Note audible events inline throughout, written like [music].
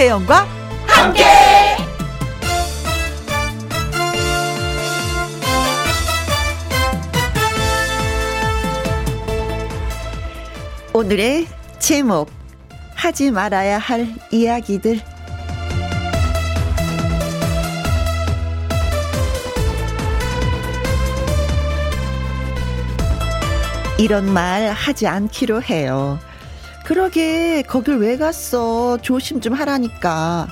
김혜영과 함께. 오늘의 제목 하지 말아야 할 이야기들 이런 말 하지 않기로 해요. 그러게 거길 왜 갔어? 조심 좀 하라니까.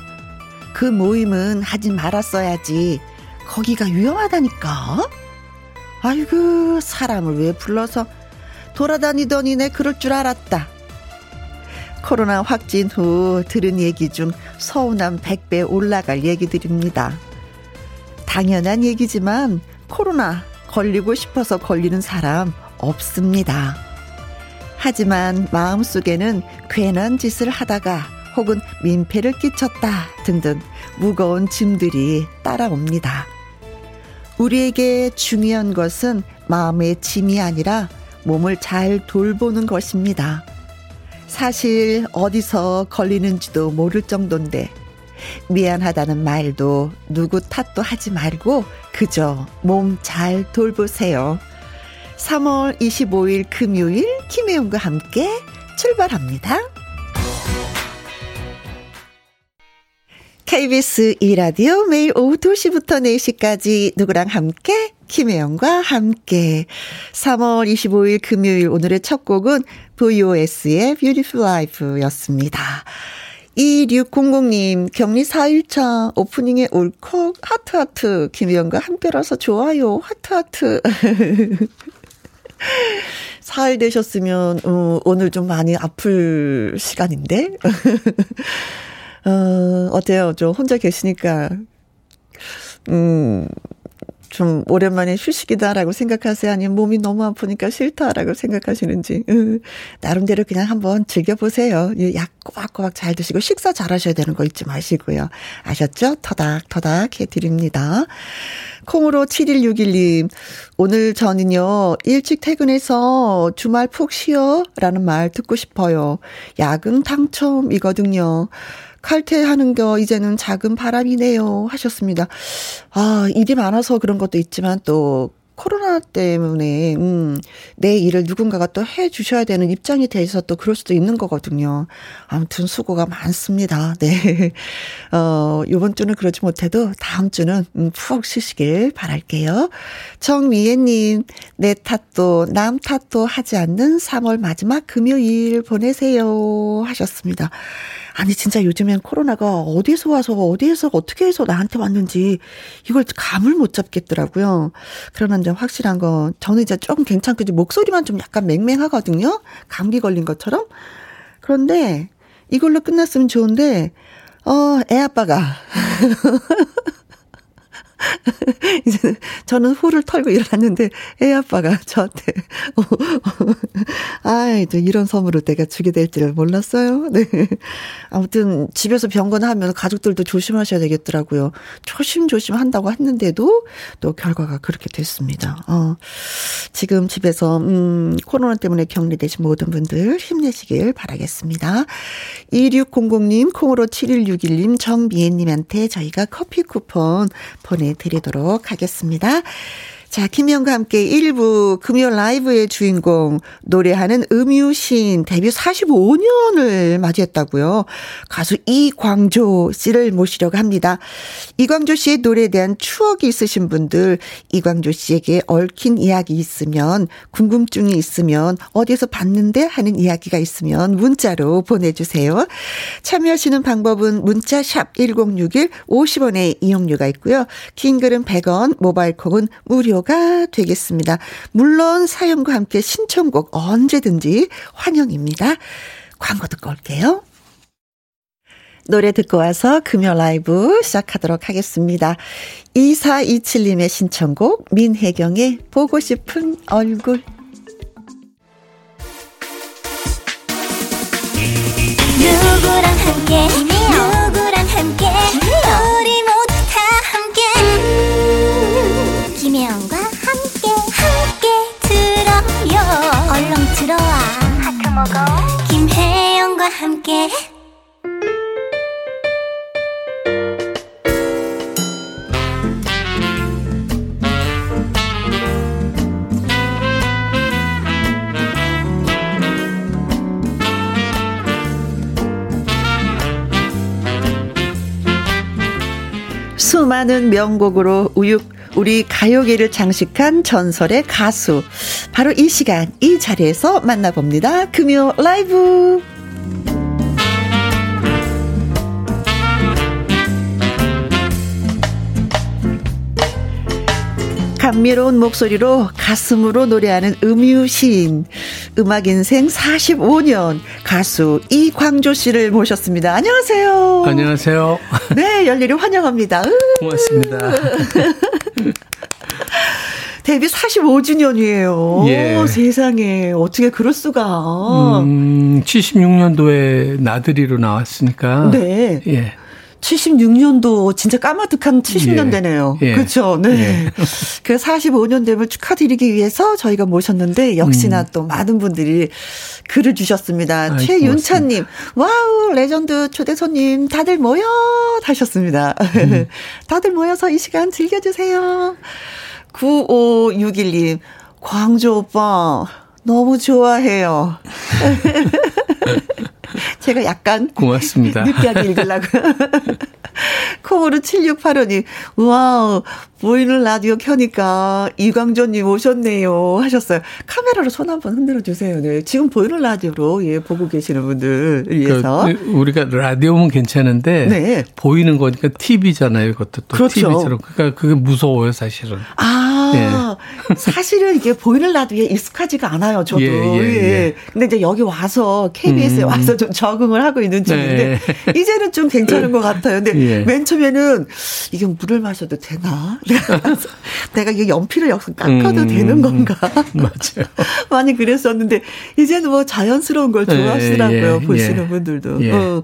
그 모임은 하지 말았어야지. 거기가 위험하다니까. 아이고 사람을 왜 불러서 돌아다니더니 내 그럴 줄 알았다. 코로나 확진 후 들은 얘기 중 서운함 100배 올라갈 얘기들입니다. 당연한 얘기지만 코로나 걸리고 싶어서 걸리는 사람 없습니다. 하지만 마음속에는 괜한 짓을 하다가 혹은 민폐를 끼쳤다 등등 무거운 짐들이 따라옵니다. 우리에게 중요한 것은 마음의 짐이 아니라 몸을 잘 돌보는 것입니다. 사실 어디서 걸리는지도 모를 정도인데 미안하다는 말도 누구 탓도 하지 말고 그저 몸 잘 돌보세요. 3월 25일 금요일 김혜영과 함께 출발합니다. KBS 2라디오 매일 오후 2시부터 4시까지 누구랑 함께 김혜영과 함께 3월 25일 금요일 오늘의 첫 곡은 VOS의 Beautiful Life였습니다. 2600님, 격리 4일차 오프닝에 울컥, 하트하트, 김혜영과 함께라서 좋아요, 하트하트. [laughs] [laughs] 4일 되셨으면, 어, 오늘 좀 많이 아플 시간인데? [laughs] 어, 어때요? 저 혼자 계시니까, 음, 좀 오랜만에 휴식이다라고 생각하세요? 아니면 몸이 너무 아프니까 싫다라고 생각하시는지. 음, 나름대로 그냥 한번 즐겨보세요. 약 꼬박꼬박 잘 드시고 식사 잘 하셔야 되는 거 잊지 마시고요. 아셨죠? 터닥터닥 해드립니다. 콩으로 7161님, 오늘 저는요, 일찍 퇴근해서 주말 푹 쉬어? 라는 말 듣고 싶어요. 야근 당첨이거든요. 칼퇴하는 거 이제는 작은 바람이네요 하셨습니다. 아, 일이 많아서 그런 것도 있지만 또 코로나 때문에 음, 내 일을 누군가가 또 해 주셔야 되는 입장이 돼서 또 그럴 수도 있는 거거든요. 아무튼 수고가 많습니다. [laughs] 네. 어, 요번 주는 그러지 못해도 다음 주는 음, 푹 쉬시길 바랄게요. 정미애 님, 내 탓도 남 탓도 하지 않는 3월 마지막 금요일 보내세요 하셨습니다. 아니 진짜 요즘엔 코로나가 어디서 와서 어디에서 어떻게 해서 나한테 왔는지 이걸 감을 못 잡겠더라고요. 그러나 이제 확실한 건 저는 이제 조금 괜찮거든요. 목소리만 좀 약간 맹맹하거든요. 감기 걸린 것처럼. 그런데 이걸로 끝났으면 좋은데 어, 애 아빠가 [laughs] [laughs] 이제 저는 후를 털고 일어났는데 애 아빠가 저한테 어, 아이 또 이런 선물을 내가 주게 될 줄을 몰랐어요. 네. 아무튼 집에서 병건하면 가족들도 조심하셔야 되겠더라고요. 조심조심 한다고 했는데도 또 결과가 그렇게 됐습니다. 어. 지금 집에서 음 코로나 때문에 격리되신 모든 분들 힘내시길 바라겠습니다. 2600님 콩으로 7161님 정미애 님한테 저희가 커피 쿠폰 보내 드리도록 하겠습니다. 자, 김영과 함께 1부 금요 라이브의 주인공 노래하는 음유신 데뷔 45년을 맞이했다고요. 가수 이광조 씨를 모시려고 합니다. 이광조 씨의 노래에 대한 추억이 있으신 분들 이광조 씨에게 얽힌 이야기 있으면 궁금증이 있으면 어디서 봤는데 하는 이야기가 있으면 문자로 보내주세요. 참여하시는 방법은 문자 샵 1061 50원의 이용료가 있고요. 긴 글은 100원 모바일 콩은 무료 무료가 되겠습니다. 물론 사연과 함께 신청곡 언제든지 환영입니다. 광고 듣고 올게요. 노래 듣고 와서 금요 라이브 시작하도록 하겠습니다. 2427님의 신청곡 민혜경의 보고 싶은 얼굴 누구랑 함께 누구랑 함께 먹어. 김혜영과 함께. 수많은 명곡으로 우육 우리 가요계를 장식한 전설의 가수. 바로 이 시간, 이 자리에서 만나봅니다. 금요 라이브. 감미로운 목소리로 가슴으로 노래하는 음유 시인, 음악 인생 45년 가수 이광조 씨를 모셨습니다. 안녕하세요. 안녕하세요. 네, 열렬히 환영합니다. 고맙습니다. [laughs] 데뷔 45주년이에요. 예. 세상에 어떻게 그럴 수가. 음, 76년도에 나들이로 나왔으니까. 네. 예. 76년도 진짜 까마득한 70년 되네요. 예. 그렇죠. 네. 예. 그 45년 됨을 축하드리기 위해서 저희가 모셨는데 역시나 음. 또 많은 분들이 글을 주셨습니다. 아이, 최윤찬님, wow 레전드 초대 손님 다들 모여 하셨습니다. 음. [laughs] 다들 모여서 이 시간 즐겨주세요. 9561님, 광주 오빠 너무 좋아해요. [laughs] 제가 약간 고맙습니다. 느끼하게 읽으려고. [laughs] 콩으로 7685님, wow, 보이는 라디오 켜니까 이광조님 오셨네요. 하셨어요. 카메라로 손 한번 흔들어 주세요. 네. 지금 보이는 라디오로, 예, 보고 계시는 분들 위해서. 그, 우리가 라디오면 괜찮은데, 네. 보이는 거니까 TV잖아요. 그것도 또 그렇죠. TV처럼. 그러니까 그게 무서워요, 사실은. 아, 네. 사실은 이게 보이는 라디오에 익숙하지가 않아요, 저도. 예, 예, 예. 예. 근데 이제 여기 와서, KBS에 음. 와서 좀 적응을 하고 있는 중인데, 네. 이제는 좀 괜찮은 것 같아요. 근데 예. 맨 처음에는 이게 물을 마셔도 되나? [laughs] 내가 이 연필을 여기서 깎아도 음, 되는 건가? [laughs] 맞아요. [laughs] 많이 그랬었는데, 이제는 뭐 자연스러운 걸 네, 좋아하시더라고요, 예, 보시는 예, 분들도. 예. 어.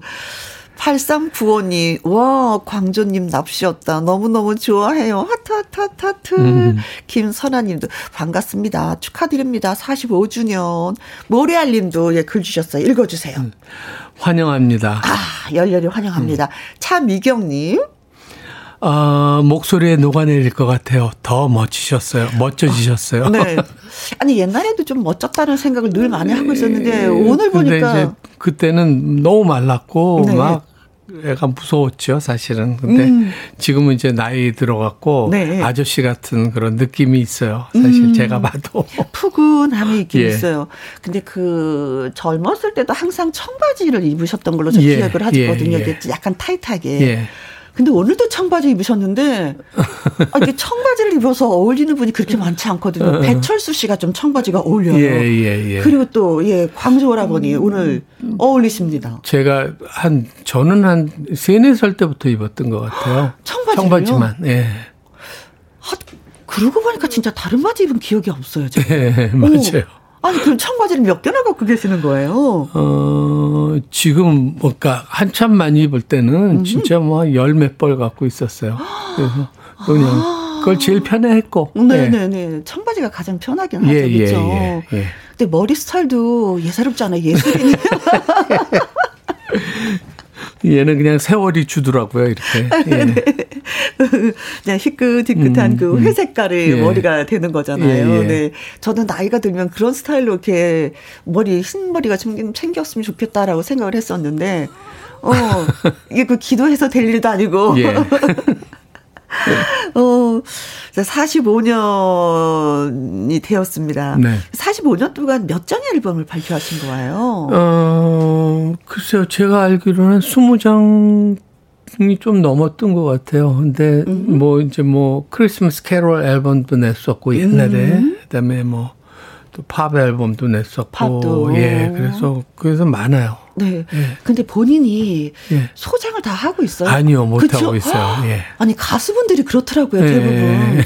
8395님, 와, 광조님 납시였다. 너무너무 좋아해요. 하트, 하트, 하트, 하트. 음. 김선아님도 반갑습니다. 축하드립니다. 45주년. 모래알님도 예, 글 주셨어요. 읽어주세요. 음. 환영합니다. 아, 열렬히 환영합니다. 음. 차미경님. 어, 목소리에 녹아내릴 것 같아요. 더 멋지셨어요. 멋져지셨어요. 아, 네. [laughs] 아니 옛날에도 좀 멋졌다는 생각을 늘 많이 하고 있었는데 네. 오늘 보니까 그때는 너무 말랐고 네. 막 애가 무서웠죠, 사실은. 근데 음. 지금은 이제 나이 들어갔고 네. 아저씨 같은 그런 느낌이 있어요. 사실 음. 제가 봐도. [laughs] 푸근함이 있긴 예. 있어요. 근데 그 젊었을 때도 항상 청바지를 입으셨던 걸로 저 예. 기억을 하거든요. 예. 예. 약간 타이트하게. 예. 근데 오늘도 청바지 입으셨는데 아, 이게 청바지를 입어서 어울리는 분이 그렇게 많지 않거든요. 어. 배철수 씨가 좀 청바지가 어울려요. 예, 예, 예. 그리고 또 예, 광주 오라버니 음. 오늘 어울리십니다. 제가 한 저는 한 세네 살 때부터 입었던 것 같아요. [gasps] 청바지요? 청바지만. 예. 아, 그러고 보니까 진짜 다른 바지 입은 기억이 없어요. 제가. 예, [laughs] 맞아요. 오. 아니, 그럼 청바지를 몇 개나 갖고 계시는 거예요? 어, 지금, 뭔가, 한참 많이 입을 때는 음. 진짜 뭐, 열몇 벌 갖고 있었어요. 그래서, [gasps] 그냥, 아. 그걸 제일 편해 했고. 네네네. 네. 청바지가 가장 편하긴 하죠. 예, 그렇죠? 예, 예, 예. 근데 머리 스타일도 예사롭잖아요. 예술이네요. [laughs] 얘는 그냥 세월이 주더라고요, 이렇게. 예. 네. [laughs] 그냥 희끗희끗한 음, 그 음. 회색깔의 예. 머리가 되는 거잖아요. 예, 예. 네. 저는 나이가 들면 그런 스타일로 이렇게 머리, 흰 머리가 좀 챙겼으면 좋겠다라고 생각을 했었는데, 어, [laughs] 이게 그 기도해서 될 일도 아니고. 예. [laughs] 어, 45년이 되었습니다. 네. 45년 동안 몇 장의 앨범을 발표하신 거예요? 어, 글쎄요. 제가 알기로는 20장 좀 넘었던 것 같아요. 근데 음. 뭐 이제 뭐 크리스마스 캐롤 앨범도 냈었고 옛날에 음. 그다음에 뭐 또 팝 앨범도 냈었고 팝도. 예 그래서 그래서 많아요. 네. 예. 근데 본인이 예. 소장을 다 하고 있어요? 아니요, 못 그쵸? 하고 있어요. 예. 아니 가수분들이 그렇더라고요, 예. 대부분.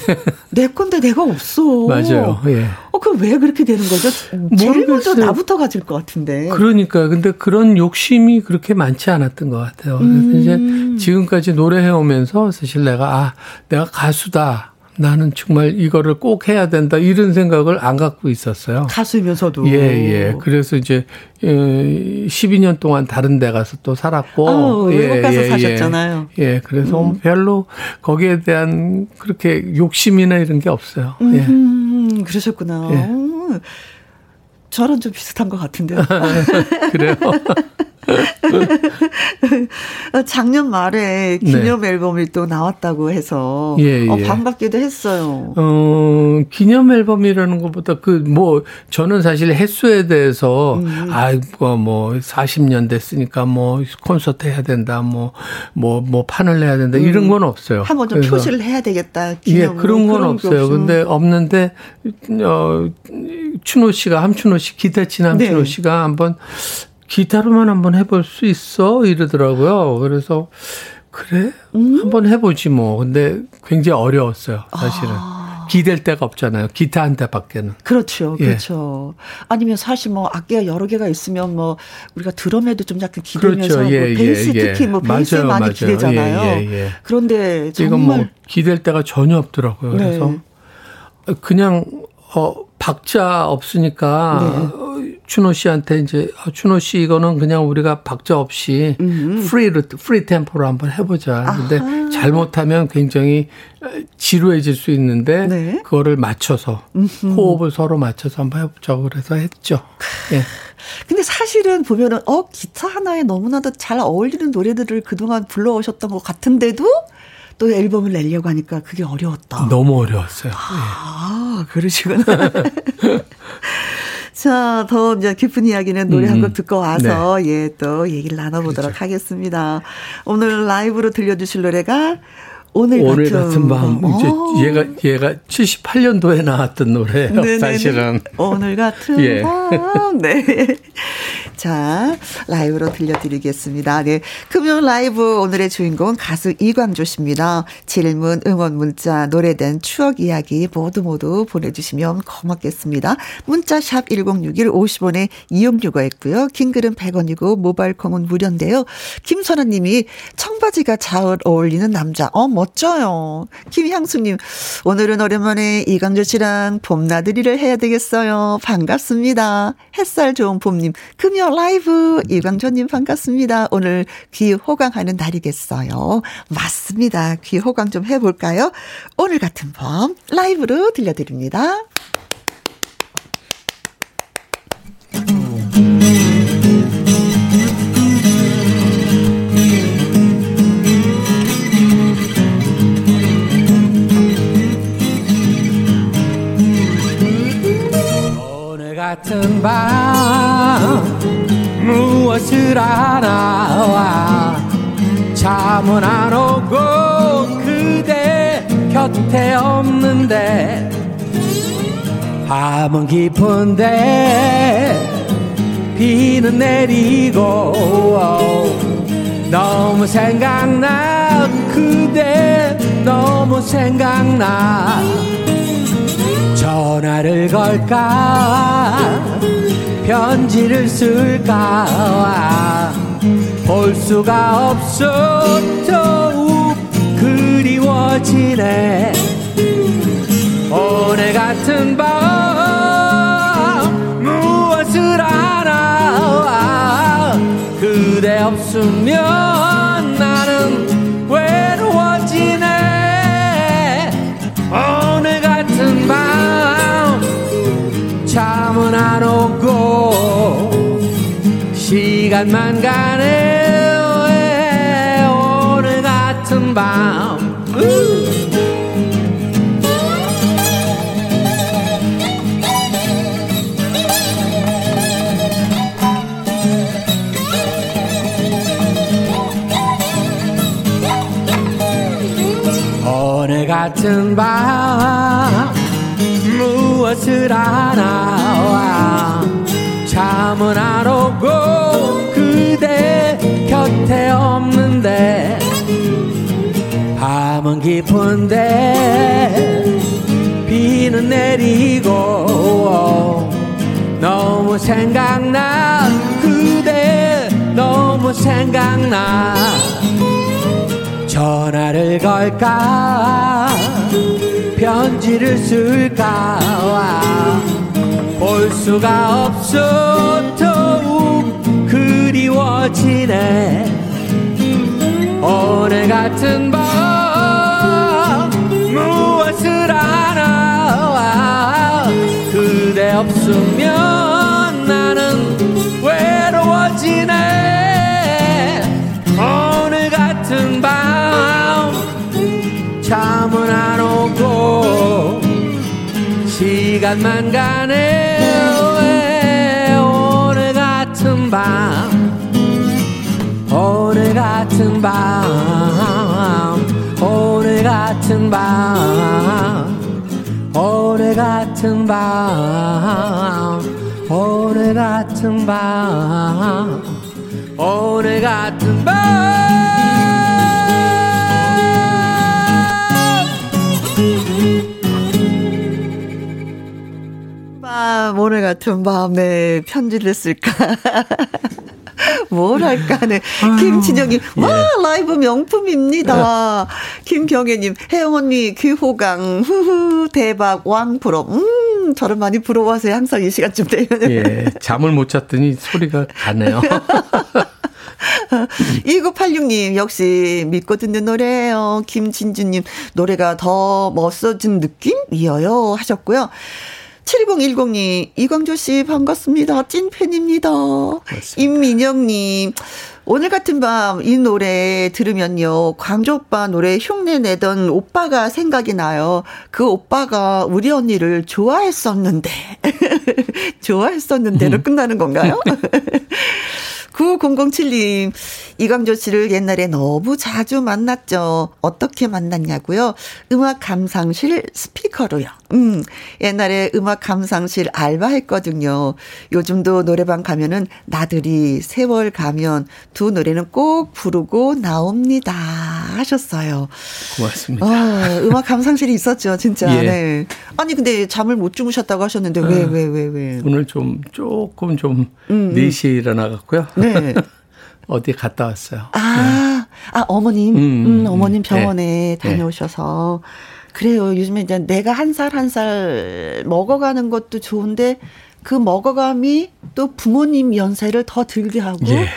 내 건데 내가 없어. 맞아요. 예. 어, 그럼 왜 그렇게 되는 거죠? 제일 먼저 나부터 가질 것 같은데. 그러니까 근데 그런 욕심이 그렇게 많지 않았던 것 같아요. 그래서 음. 이제 지금까지 노래해 오면서 사실 내가 아, 내가 가수다. 나는 정말 이거를 꼭 해야 된다 이런 생각을 안 갖고 있었어요. 가수면서도. 예, 예. 그래서 이제 12년 어, 동안 다른 데 가서 또 살았고. 어, 외국 예, 가서 예, 사셨잖아요. 예. 예. 그래서 음. 별로 거기에 대한 그렇게 욕심이나 이런 게 없어요. 예. 음, 그러셨구나. 예. 저랑 좀 비슷한 것 같은데요. [laughs] 그래요? [laughs] [laughs] 작년 말에 기념 네. 앨범이 또 나왔다고 해서 예, 어, 예. 어, 반갑기도 했어요. 어, 기념 앨범이라는 것보다 그 뭐 저는 사실 횟수에 대해서 음. 아이고 뭐 40년 됐으니까 뭐 콘서트 해야 된다 뭐 뭐뭐 뭐 판을 내야 된다 음. 이런 건 없어요. 한번 좀 표시를 해야 되겠다. 예, 그런 건 그런 없어요. 근데 없는데 어 춘호 씨가 함춘호 씨 기대친 함춘호 네. 씨가 한번 기타로만 한번 해볼 수 있어? 이러더라고요. 그래서, 그래? 음? 한번 해보지 뭐. 근데 굉장히 어려웠어요, 사실은. 아. 기댈 데가 없잖아요. 기타 한 대밖에는. 그렇죠. 예. 그렇죠. 아니면 사실 뭐 악기가 여러 개가 있으면 뭐 우리가 드럼에도 좀 약간 기대면서 그렇죠. 예, 뭐 베이스 예, 예. 특히 뭐 베이스에 많이 맞아요. 기대잖아요. 예, 예, 그런데 정말 이건 뭐 기댈 데가 전혀 없더라고요. 네. 그래서 그냥 어 박자 없으니까 네. 준호 씨한테 이제 아, 준호 씨 이거는 그냥 우리가 박자 없이 음. free로 free 템포로 한번 해보자. 근데 아하. 잘못하면 굉장히 지루해질 수 있는데 네. 그거를 맞춰서 음흠. 호흡을 서로 맞춰서 한번 해보자 그래서 했죠. 예. 근데 사실은 보면은 어 기타 하나에 너무나도 잘 어울리는 노래들을 그동안 불러오셨던 것 같은데도 또 앨범을 내려고 하니까 그게 어려웠다. 너무 어려웠어요. 아, 예. 그러시구나. [laughs] 자, 더 이제 깊은 이야기는 노래 음. 한곡 듣고 와서 네. 예, 또 얘기를 나눠보도록 그렇죠. 하겠습니다. 오늘 라이브로 들려주실 노래가 오늘, 오늘 같은, 밤. 밤. 이제 어. 얘가 얘가 78년도에 나왔던 노래예요. 네네네. 사실은. 오늘 같은 예. 밤. 네. 자, 라이브로 들려드리겠습니다. 네. 금요 라이브 오늘의 주인공 가수 이광조 씨입니다. 질문, 응원 문자, 노래된 추억 이야기 모두 모두 보내주시면 고맙겠습니다. 문자샵 1061 50원에 이용료가 있고요. 긴 글은 100원이고 모바일 콩은 무료인데요. 김선아 님이 청바지가 잘 어울리는 남자. 어, 멋져요. 김향수님, 오늘은 오랜만에 이광조 씨랑 봄나들이를 해야 되겠어요. 반갑습니다. 햇살 좋은 봄님, 금요 라이브 이광조님 반갑습니다. 오늘 귀 호강하는 날이겠어요. 맞습니다. 귀 호강 좀 해볼까요? 오늘 같은 밤 라이브로 들려드립니다. 같은 밤 무엇을 하나 잠은 안 오고 그대 곁에 없는데 밤은 깊은데 비는 내리고 너무 생각나 그대 너무 생각나 전화를 걸까? 편지를 쓸까 볼 수가 없어 더욱 그리워지네. 오늘 같은 밤 무엇을 하나 그대 없으면 나 안 오고 시간만 가네 오늘 같은 밤. 오늘 같은 밤 무엇을 하나 잠은 안 오고 그대 곁에 없는데 밤은 깊은데 비는 내리고 너무 생각나 그대 너무 생각나. 전화를 걸까? 편지를 쓸까 볼 수가 없어. 더욱 그리워지네. 오늘 같은 밤 무엇을 하나 그대 없으면 나는 외로워지네 시간만 가네 오늘 같은 밤. 오늘 같은 밤. 오늘 같은 밤. 오늘 같은 밤. 오늘 같은 밤. 오늘 같은 밤 밤, 오늘 같은 밤에 편지를 쓸까? [laughs] 뭘 할까 네 김진영님, 와, 예. 라이브 명품입니다. 김경애님, 혜영 언니, 귀호강, 후후, 대박, 왕 부러. 음, 저를 많이 부러워하세요. 항상 이 시간쯤 되면. 예, 잠을 못 잤더니 소리가 가네요. [laughs] 2986님, 역시 믿고 듣는 노래예요. 김진주님, 노래가 더 멋져진 느낌이어요. 하셨고요. 7010님, 이광조 씨 반갑습니다. 찐팬입니다. 임민영님, 오늘 같은 밤 이 노래 들으면요. 광조 오빠 노래 흉내 내던 오빠가 생각이 나요. 그 오빠가 우리 언니를 좋아했었는데. [laughs] 좋아했었는데로 음. 끝나는 건가요? [laughs] 9007님, 이광조 씨를 옛날에 너무 자주 만났죠. 어떻게 만났냐고요? 음악 감상실 스피커로요. 음, 옛날에 음악 감상실 알바했거든요. 요즘도 노래방 가면은 나들이 세월 가면 두 노래는 꼭 부르고 나옵니다. 하셨어요. 고맙습니다. 어, 음악 감상실이 있었죠, 진짜. 예. 네. 아니 근데 잠을 못 주무셨다고 하셨는데 왜 왜 왜 왜, 왜, 오늘 좀 조금 좀 음, 4시에 음. 일어나 갖고요. 네. [laughs] 어디 갔다 왔어요. 아, 네. 아 어머님, 음, 음, 음 어머님 네. 병원에 네. 다녀오셔서 그래요. 요즘에 이제 내가 한 살 한 살 먹어가는 것도 좋은데 그 먹어감이 또 부모님 연세를 더 들게 하고 예.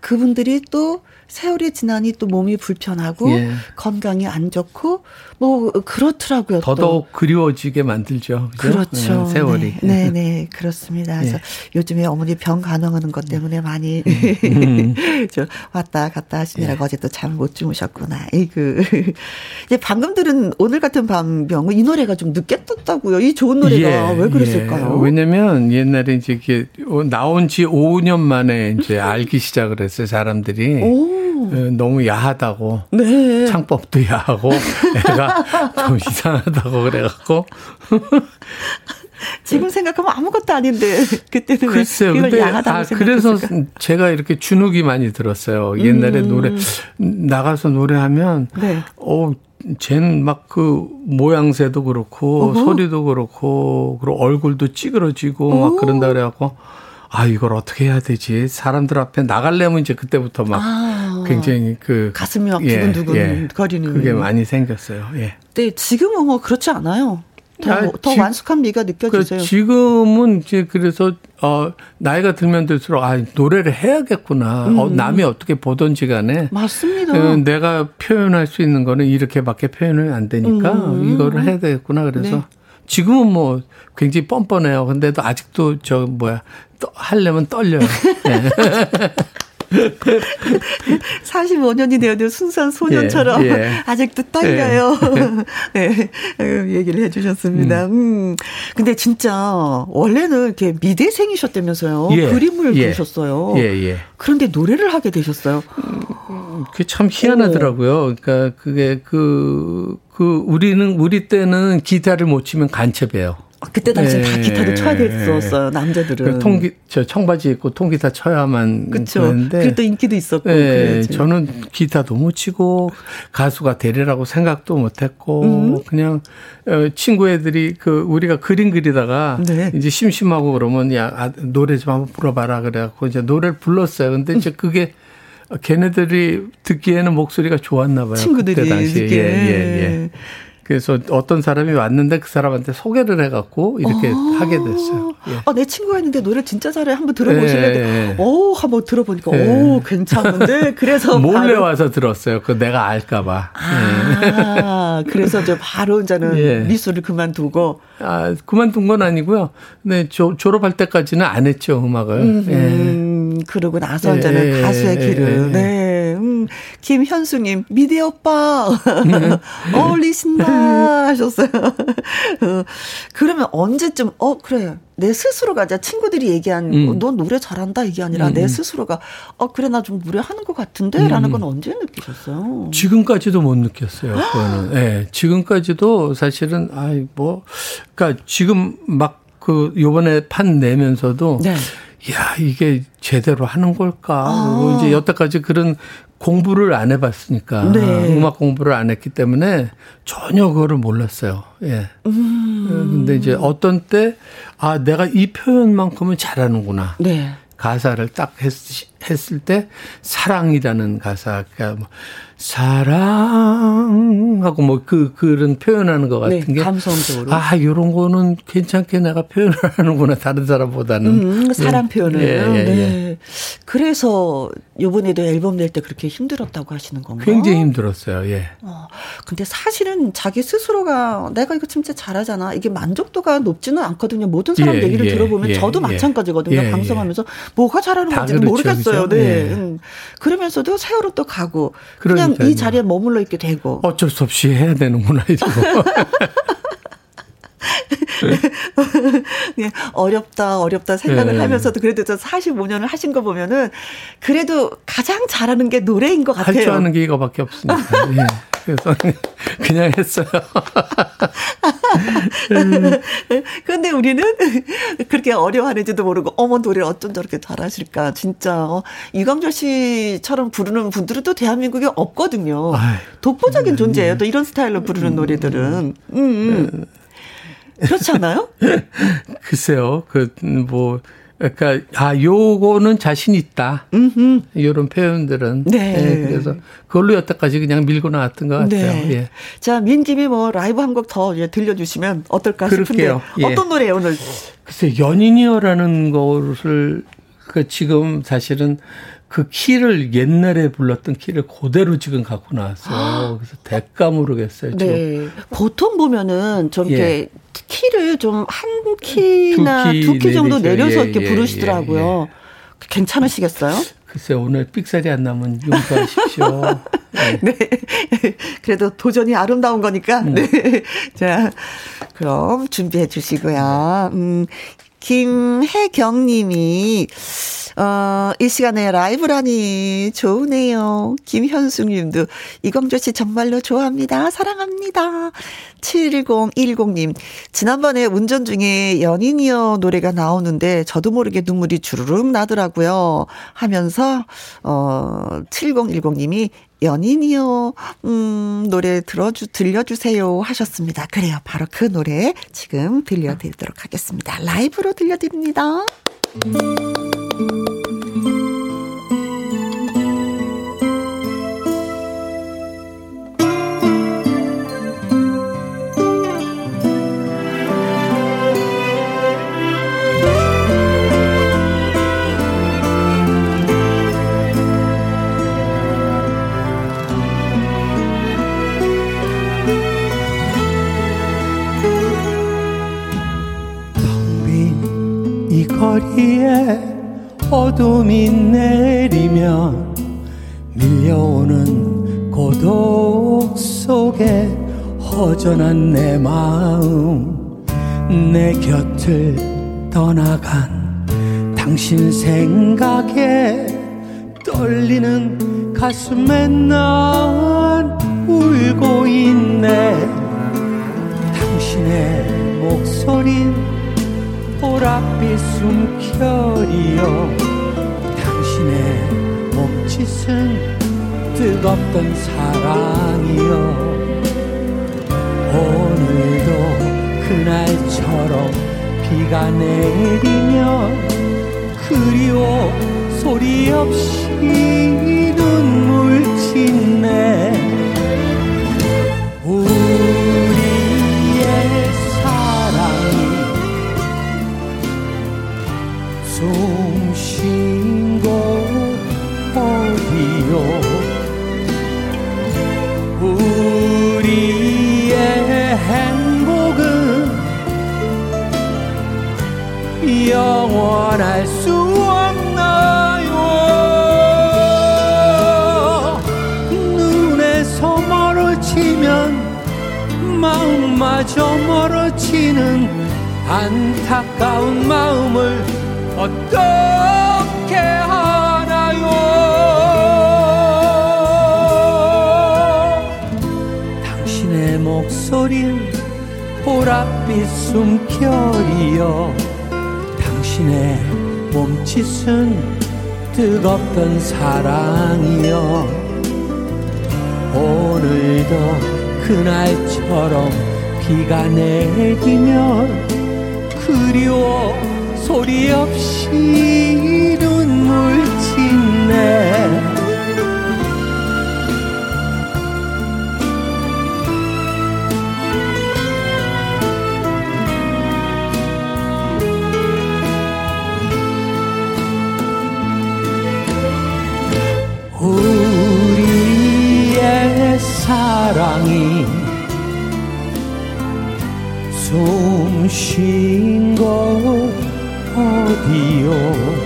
그분들이 또 세월이 지나니 또 몸이 불편하고 예. 건강이 안 좋고 뭐 그렇더라고요. 더더욱 또. 그리워지게 만들죠. 그죠? 그렇죠 네, 세월이. 네, 네, 네, 그렇습니다. 그래서 예. 요즘에 어머니 병 간호하는 것 때문에 많이 음. [laughs] 저 왔다 갔다 하시느라고 예. 어제 또 잠 못 주무셨구나. 이그 [laughs] 이제 방금 들은 오늘 같은 밤병 이 노래가 좀 늦게 떴다고요. 이 좋은 노래가 예, 왜 그랬을까요? 예. 왜냐면 옛날에 이제 이게 나온 지 5년 만에 이제 알기 시작을 했어요. 사람들이. 오. 예, 너무 야하다고. 네. 창법도 야하고 애가 [laughs] 좀 이상하다고 그래갖고. [laughs] 지금 생각하면 아무것도 아닌데 그때는 글쎄요. 이걸 근데 야하다고 아, 그래서 제가 이렇게 주눅이 많이 들었어요. 옛날에 음. 노래 나가서 노래하면 네. 어 쟤는 막그 모양새도 그렇고 어허. 소리도 그렇고 그리고 얼굴도 찌그러지고 오. 막 그런다 그래갖고 아 이걸 어떻게 해야 되지 사람들 앞에 나갈려면 이제 그때부터 막 아. 굉장히 그 가슴이 막 예, 두근두근 예, 거리는 그게 많이 생겼어요. 예. 네 지금은 뭐 그렇지 않아요. 더, 아, 더 지, 완숙한 미가 느껴지세요. 그 지금은 이제 그래서 어 나이가 들면 들수록 아 노래를 해야겠구나. 음. 어, 남이 어떻게 보던지 간에 맞습니다. 어, 내가 표현할 수 있는 거는 이렇게밖에 표현이 안 되니까 음. 이거를 해야 되겠구나. 그래서 네. 지금은 뭐 굉장히 뻔뻔해요. 근데도 아직도 저 뭐야 또 하려면 떨려요. 네. [laughs] 45년이 되어도 순수한 소년처럼 예, 예. 아직도 떨려요. 예. [laughs] 네. 얘기를 해주셨습니다. 음. 음. 근데 진짜 원래는 이렇게 미대생이셨다면서요. 예. 그림을 예. 그리셨어요. 예, 예. 그런데 노래를 하게 되셨어요. 음, 그게 참 희한하더라고요. 그러니까 그게 그, 그 우리는 우리 때는 기타를 못 치면 간첩이에요. 아, 그때 당시 네. 다 기타를 쳐야 됐었어요 남자들은. 그 통기 저 청바지 입고 통기타 쳐야만 그렇죠. 그랬도 인기도 있었고. 네, 저는 기타도 못 치고 가수가 되리라고 생각도 못했고 음. 그냥 어, 친구 애들이 그 우리가 그림 그리다가 네. 이제 심심하고 그러면 야 아, 노래 좀 한번 불러봐라 그래갖고 이제 노래를 불렀어요. 근데 이제 그게 걔네들이 듣기에는 목소리가 좋았나 봐요. 친구들이 그때 당시에. 예, 예, 예. 그래서 어떤 사람이 왔는데 그 사람한테 소개를 해갖고 이렇게 아~ 하게 됐어요. 예. 아, 내 친구가 있는데 노래 진짜 잘해. 한번 들어보실래요? 예. 오, 한번 들어보니까, 예. 오, 괜찮은데? [laughs] 그래서. 몰래 바로... 와서 들었어요. 그 내가 알까봐. 아, 예. 그래서 저 바로 이제는 예. 미술을 그만두고. 아, 그만둔 건 아니고요. 네, 조, 졸업할 때까지는 안 했죠, 음악을. 음, 음 그러고 나서 이제는 가수의 길을. 네. 음. 음, 김현수님, 미대 오빠, [laughs] 어울리신다 하셨어요. [laughs] 어, 그러면 언제쯤, 어, 그래. 내 스스로가 이제 친구들이 얘기한 음. 넌 노래 잘한다 이게 아니라 음. 내 스스로가 어 그래 나 좀 노래하는 것 같은데라는 음. 건 언제 느끼셨어요? 지금까지도 못 느꼈어요. 그거는. [gasps] 예. 네, 지금까지도 사실은 아이 뭐 그러니까 지금 막 그 요번에 판 내면서도 네. 야 이게 제대로 하는 걸까? 아. 이제 여태까지 그런 공부를 안 해봤으니까 네. 음악 공부를 안 했기 때문에 전혀 그거를 몰랐어요. 예. 음. 근데 이제 어떤 때 아 내가 이 표현만큼은 잘하는구나. 네. 가사를 딱 했, 했을 때 사랑이라는 가사 그러니까 뭐 사랑하고 뭐 그 그런 표현하는 것 같은 네, 게 감성적으로 아 이런 거는 괜찮게 내가 표현을 [laughs] 하는구나 다른 사람보다는 음, 사랑 네. 표현을 예, 예, 예. 네. 그래서 요번에도 앨범 낼 때 그렇게 힘들었다고 하시는 건가요? 굉장히 힘들었어요. 예. 어, 근데 사실은 자기 스스로가 내가 이거 진짜 잘하잖아 이게 만족도가 높지는 않거든요. 모든 사람 예, 얘기를 예, 들어보면 예, 저도 마찬가지거든요. 방송하면서 뭐가 잘하는 건지는 그렇죠, 모르겠어요. 그렇죠? 네. 음. 그러면서도 세월은 또 가고 그냥 그냥 이 자리에 머물러 있게 되고. 어쩔 수 없이 해야 되는구나, 이러고. [laughs] 네, [laughs] 어렵다, 어렵다 생각을 네. 하면서도 그래도 저 45년을 하신 거 보면은 그래도 가장 잘하는 게 노래인 것 같아요. 할 줄 아는 게 이거밖에 없으니까. [laughs] 예. 그래서 [laughs] 그냥 했어요. 그런데 우리는 그렇게 어려워하는지도 모르고 어머 노래 어쩜 저렇게 잘하실까 진짜 어, 이광철 씨처럼 부르는 분들은 또 대한민국에 없거든요. 아유, 독보적인 음, 존재예요. 또 이런 스타일로 부르는 음, 노래들은. 음, 음. 그렇지 않아요? [laughs] 글쎄요. 그 뭐 그러니까 아 요거는 자신 있다. 음흠. 이런 표현들은 네. 네. 그래서 그걸로 여태까지 그냥 밀고 나왔던 것 같아요. 네. 예. 자 민김이 뭐 라이브 한 곡더 들려주시면 어떨까 싶은데 예. 어떤 노래 오늘? 글쎄 연인이여라는 것을 그 지금 사실은 그 키를 옛날에 불렀던 키를 그대로 지금 갖고 나왔어요. 그래서 대가 모르겠어요. 지금. 네. 보통 보면은 좀 이렇게 예. 키를 좀 한 키나 두키 정도 내려서 예, 이렇게 예, 부르시더라고요. 예, 예. 괜찮으시겠어요? 글쎄 오늘 삑살이 안 나면 용서하십시오. [laughs] 네. 네. [laughs] 그래도 도전이 아름다운 거니까. 음. 네. [laughs] 자, 그럼 준비해 주시고요. 음, 김혜경 님이 어, 이 시간에 라이브라니 좋으네요. 김현숙 님도 이광조 씨 정말로 좋아합니다. 사랑합니다. 7010님, 지난번에 운전 중에 연인이여 노래가 나오는데 저도 모르게 눈물이 주르륵 나더라고요. 하면서, 어, 7010님이 연인이요, 음, 노래 들어주, 들려주세요 하셨습니다. 그래요. 바로 그 노래 지금 들려드리도록 하겠습니다. 라이브로 들려드립니다. 거리에 어둠이 내리면 밀려오는 고독 속에 허전한 내 마음 내 곁을 떠나간 당신 생각에 떨리는 가슴에 난 울고 숨결이여 당신의 몸짓은 뜨겁던 사랑이여 오늘도 그날처럼 비가 내리며 그리워 소리 없이 숨결이여 당신의 몸짓은 뜨겁던 사랑이여 오늘도 그날처럼 비가 내리면 그리워 소리 없이 눈물 짓네 숨쉰곳 어디요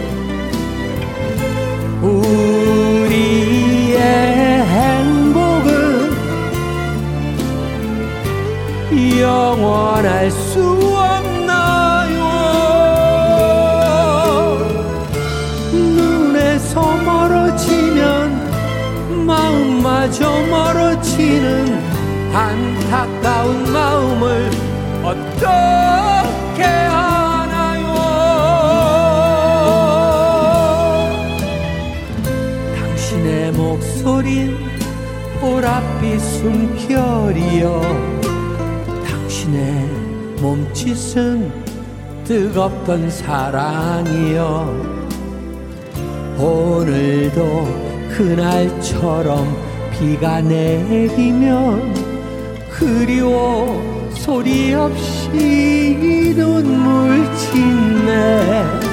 보랏빛 숨결이여 당신의 몸짓은 뜨겁던 사랑이여 오늘도 그날처럼 비가 내리면 그리워 소리 없이 눈물 짓네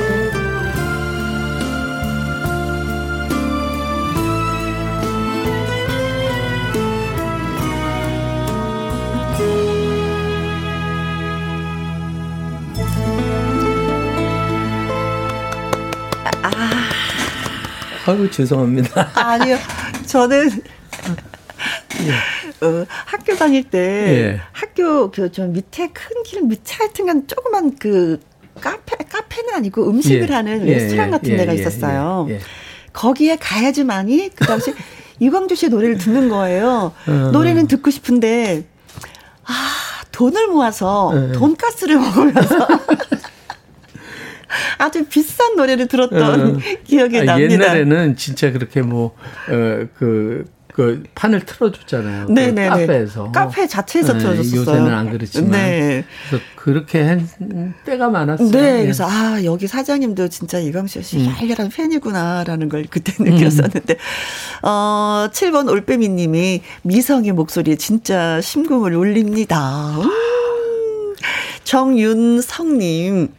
아유 죄송합니다. [laughs] 아니요, 저는 어, 학교 다닐 때 예. 학교 그저 밑에 큰 길 밑에 하여튼간 조그만 그 카페 카페는 아니고 음식을 예. 하는 예, 레스토랑 예, 같은 예, 데가 예, 있었어요. 예, 예. 거기에 가야지만이 그 당시 [laughs] 이광주 씨의 노래를 듣는 거예요. 어. 노래는 듣고 싶은데 아 돈을 모아서 예. 돈가스를 [laughs] 먹으면서 아주 비싼 노래를 들었던 어. [laughs] 기억이 아, 납니다. 옛날에는 진짜 그렇게 뭐, 어, 그, 그 판을 틀어줬잖아요. 그. 카페에서. 카페 자체에서 네, 틀어줬었어요. 요새는 안 그렇지만. 네. 그래서 그렇게 한 때가 많았어요. 네, 예. 그래서 아 여기 사장님도 진짜 이광수 씨 음. 열렬한 팬이구나라는 걸 그때 느꼈었는데 어 7번 올빼미님이 미성의 목소리에 진짜 심금을 울립니다. 음. 정윤성님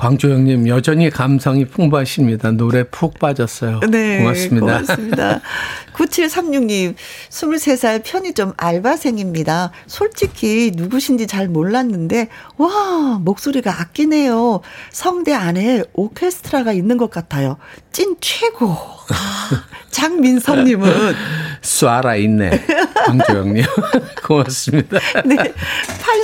광조영님 여전히 감성이 풍부하십니다. 노래 푹 빠졌어요. 네, 고맙습니다. 고맙습니다. 9736님, 23살 편의점 알바생입니다. 솔직히 누구신지 잘 몰랐는데, 와, 목소리가 아끼네요. 성대 안에 오케스트라가 있는 것 같아요. 찐 최고. 아, 장민성님은, [laughs] 쏴라 있네. 광조영님 [laughs] 고맙습니다. 네.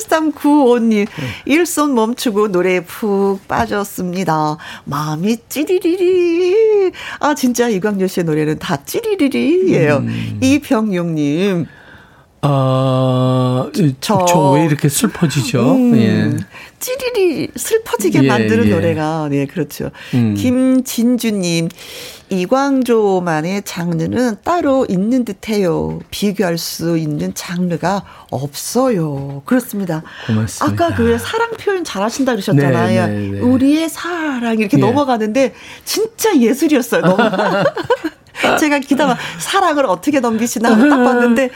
8395님, 일손 멈추고 노래에 푹 빠졌습니다. 마음이 찌리리리. 아, 진짜 이광열 씨의 노래는 다 찌리리리예요. 음. 이병용님. 어, 저- 저왜 이렇게 슬퍼지죠? 음, 예. 찌리리 슬퍼지게 예, 만드는 예. 노래가 네 그렇죠. 음. 김진주님 이광조만의 장르는 따로 있는 듯해요. 비교할 수 있는 장르가 없어요. 그렇습니다. 고맙습니다. 아까 그 사랑 표현 잘하신다 그러셨잖아요. 네, 네, 네. 우리의 사랑 이렇게 예. 넘어가는데 진짜 예술이었어요. 너무. [laughs] 제가 기다가 사랑을 어떻게 넘기시나 딱 봤는데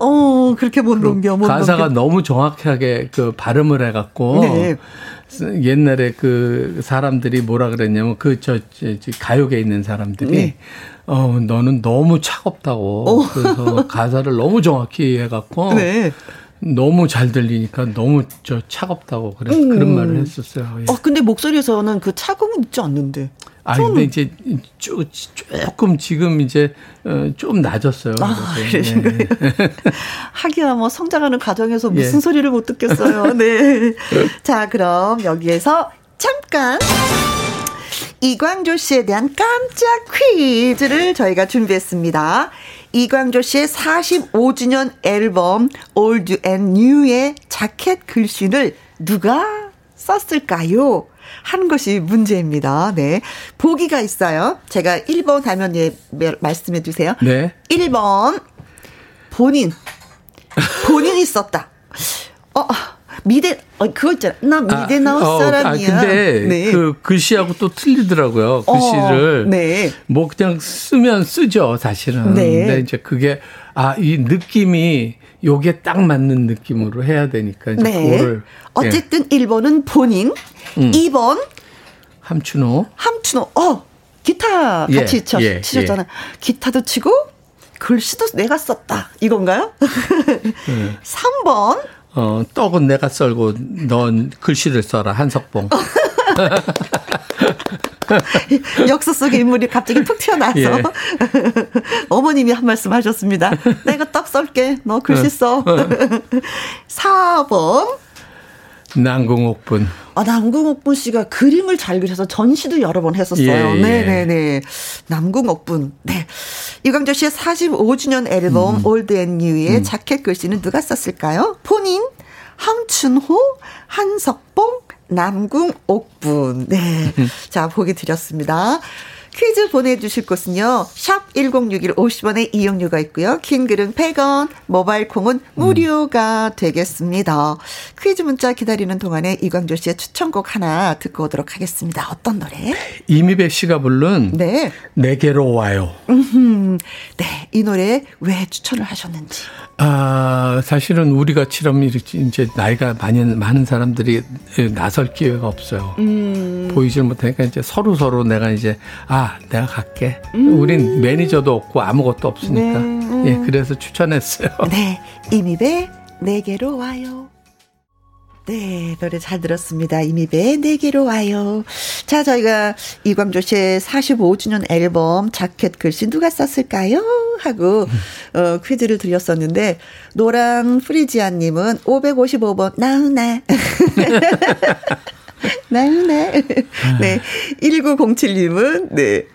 어 그렇게 못 넘겨 못 가사가 넘겨. 너무 정확하게 그 발음을 해갖고 네. 옛날에 그 사람들이 뭐라 그랬냐면 그저 가요계에 있는 사람들이 네. 어 너는 너무 차갑다고 그래서 가사를 너무 정확히 해갖고 네. 너무 잘 들리니까 너무 저 차갑다고 그래서 그런 말을 했었어요. 예. 어 근데 목소리에서는 그 차가움은 있지 않는데. 아, 근데 이제 쪼, 조금 지금 이제 어, 좀 낮았어요. 아, 그러신 네. [laughs] 하기야 뭐 성장하는 과정에서 무슨 예. 소리를 못 듣겠어요. [laughs] 네. 자, 그럼 여기에서 잠깐 이광조 씨에 대한 깜짝 퀴즈를 저희가 준비했습니다. 이광조 씨의 45주년 앨범 Old and New의 자켓 글씨를 누가 썼을까요? 하는 것이 문제입니다. 네. 보기가 있어요. 제가 1번 하면 예, 말씀해 주세요. 네. 1번. 본인. 본인이 썼다. 어, 미대, 어, 그거 있잖아. 나 미대 아, 나온 어, 사람이야. 아, 근데 네. 그 글씨하고 또 틀리더라고요. 어, 글씨를. 어, 네. 뭐 그냥 쓰면 쓰죠, 사실은. 네. 근데 이제 그게, 아, 이 느낌이 요게 딱 맞는 느낌으로 해야 되니까 이제 네. 그거를. 어쨌든 예. 1번은 본인, 음. 2번. 함춘호. 함춘호. 어, 기타 같이 예, 쳐, 예, 치셨잖아요. 예. 기타도 치고, 글씨도 내가 썼다. 이건가요? [laughs] 네. 3번. 어, 떡은 내가 썰고 넌 글씨를 써라. 한석봉. [laughs] [laughs] 역사 속의 인물이 갑자기 푹 튀어나와서 예. [laughs] 어머님이 한 말씀 하셨습니다. 내가 떡 썰게. 너 글씨 써. 4번. 남궁옥분. 아, 남궁옥분 씨가 그림을 잘 그려서 전시도 여러 번 했었어요. 예, 예. 네네네. 남궁옥분. 네. 이광조 씨의 45주년 앨범 음. Old and New의 음. 자켓 글씨는 누가 썼을까요? 본인, 함춘호, 한석봉, 남궁 옥분. 네. 음. [laughs] 자, 보기 드렸습니다. 퀴즈 보내주실 곳은요. 샵 1061 50원의 이용료가 있고요. 긴 글은 100원, 모바일 콩은 무료가 음. 되겠습니다. 퀴즈 문자 기다리는 동안에 이광조 씨의 추천곡 하나 듣고 오도록 하겠습니다. 어떤 노래? 이미배 씨가 부른 네. 내게로 와요. 네, 이 노래 왜 추천을 하셨는지. 아, 사실은 우리가 처럼 이렇게 이제 나이가 많이 많은 사람들이 나설 기회가 없어요. 음. 보이질 못하니까 이제 서로 서로 내가 이제 아, 내가 갈게. 음. 우린 매니저도 없고 아무것도 없으니까. 네. 예, 그래서 추천했어요. [laughs] 네. 이미배 내게로 와요. 네, 노래 잘 들었습니다. 이미배 내게로 와요. 자, 저희가 이광조 씨의 45주년 앨범 자켓 글씨 누가 썼을까요? 하고 어, 퀴즈를 드렸었는데 노랑 프리지아님은 555번 나훈아. [laughs] 나훈아. [laughs] 네, 1907님은 네.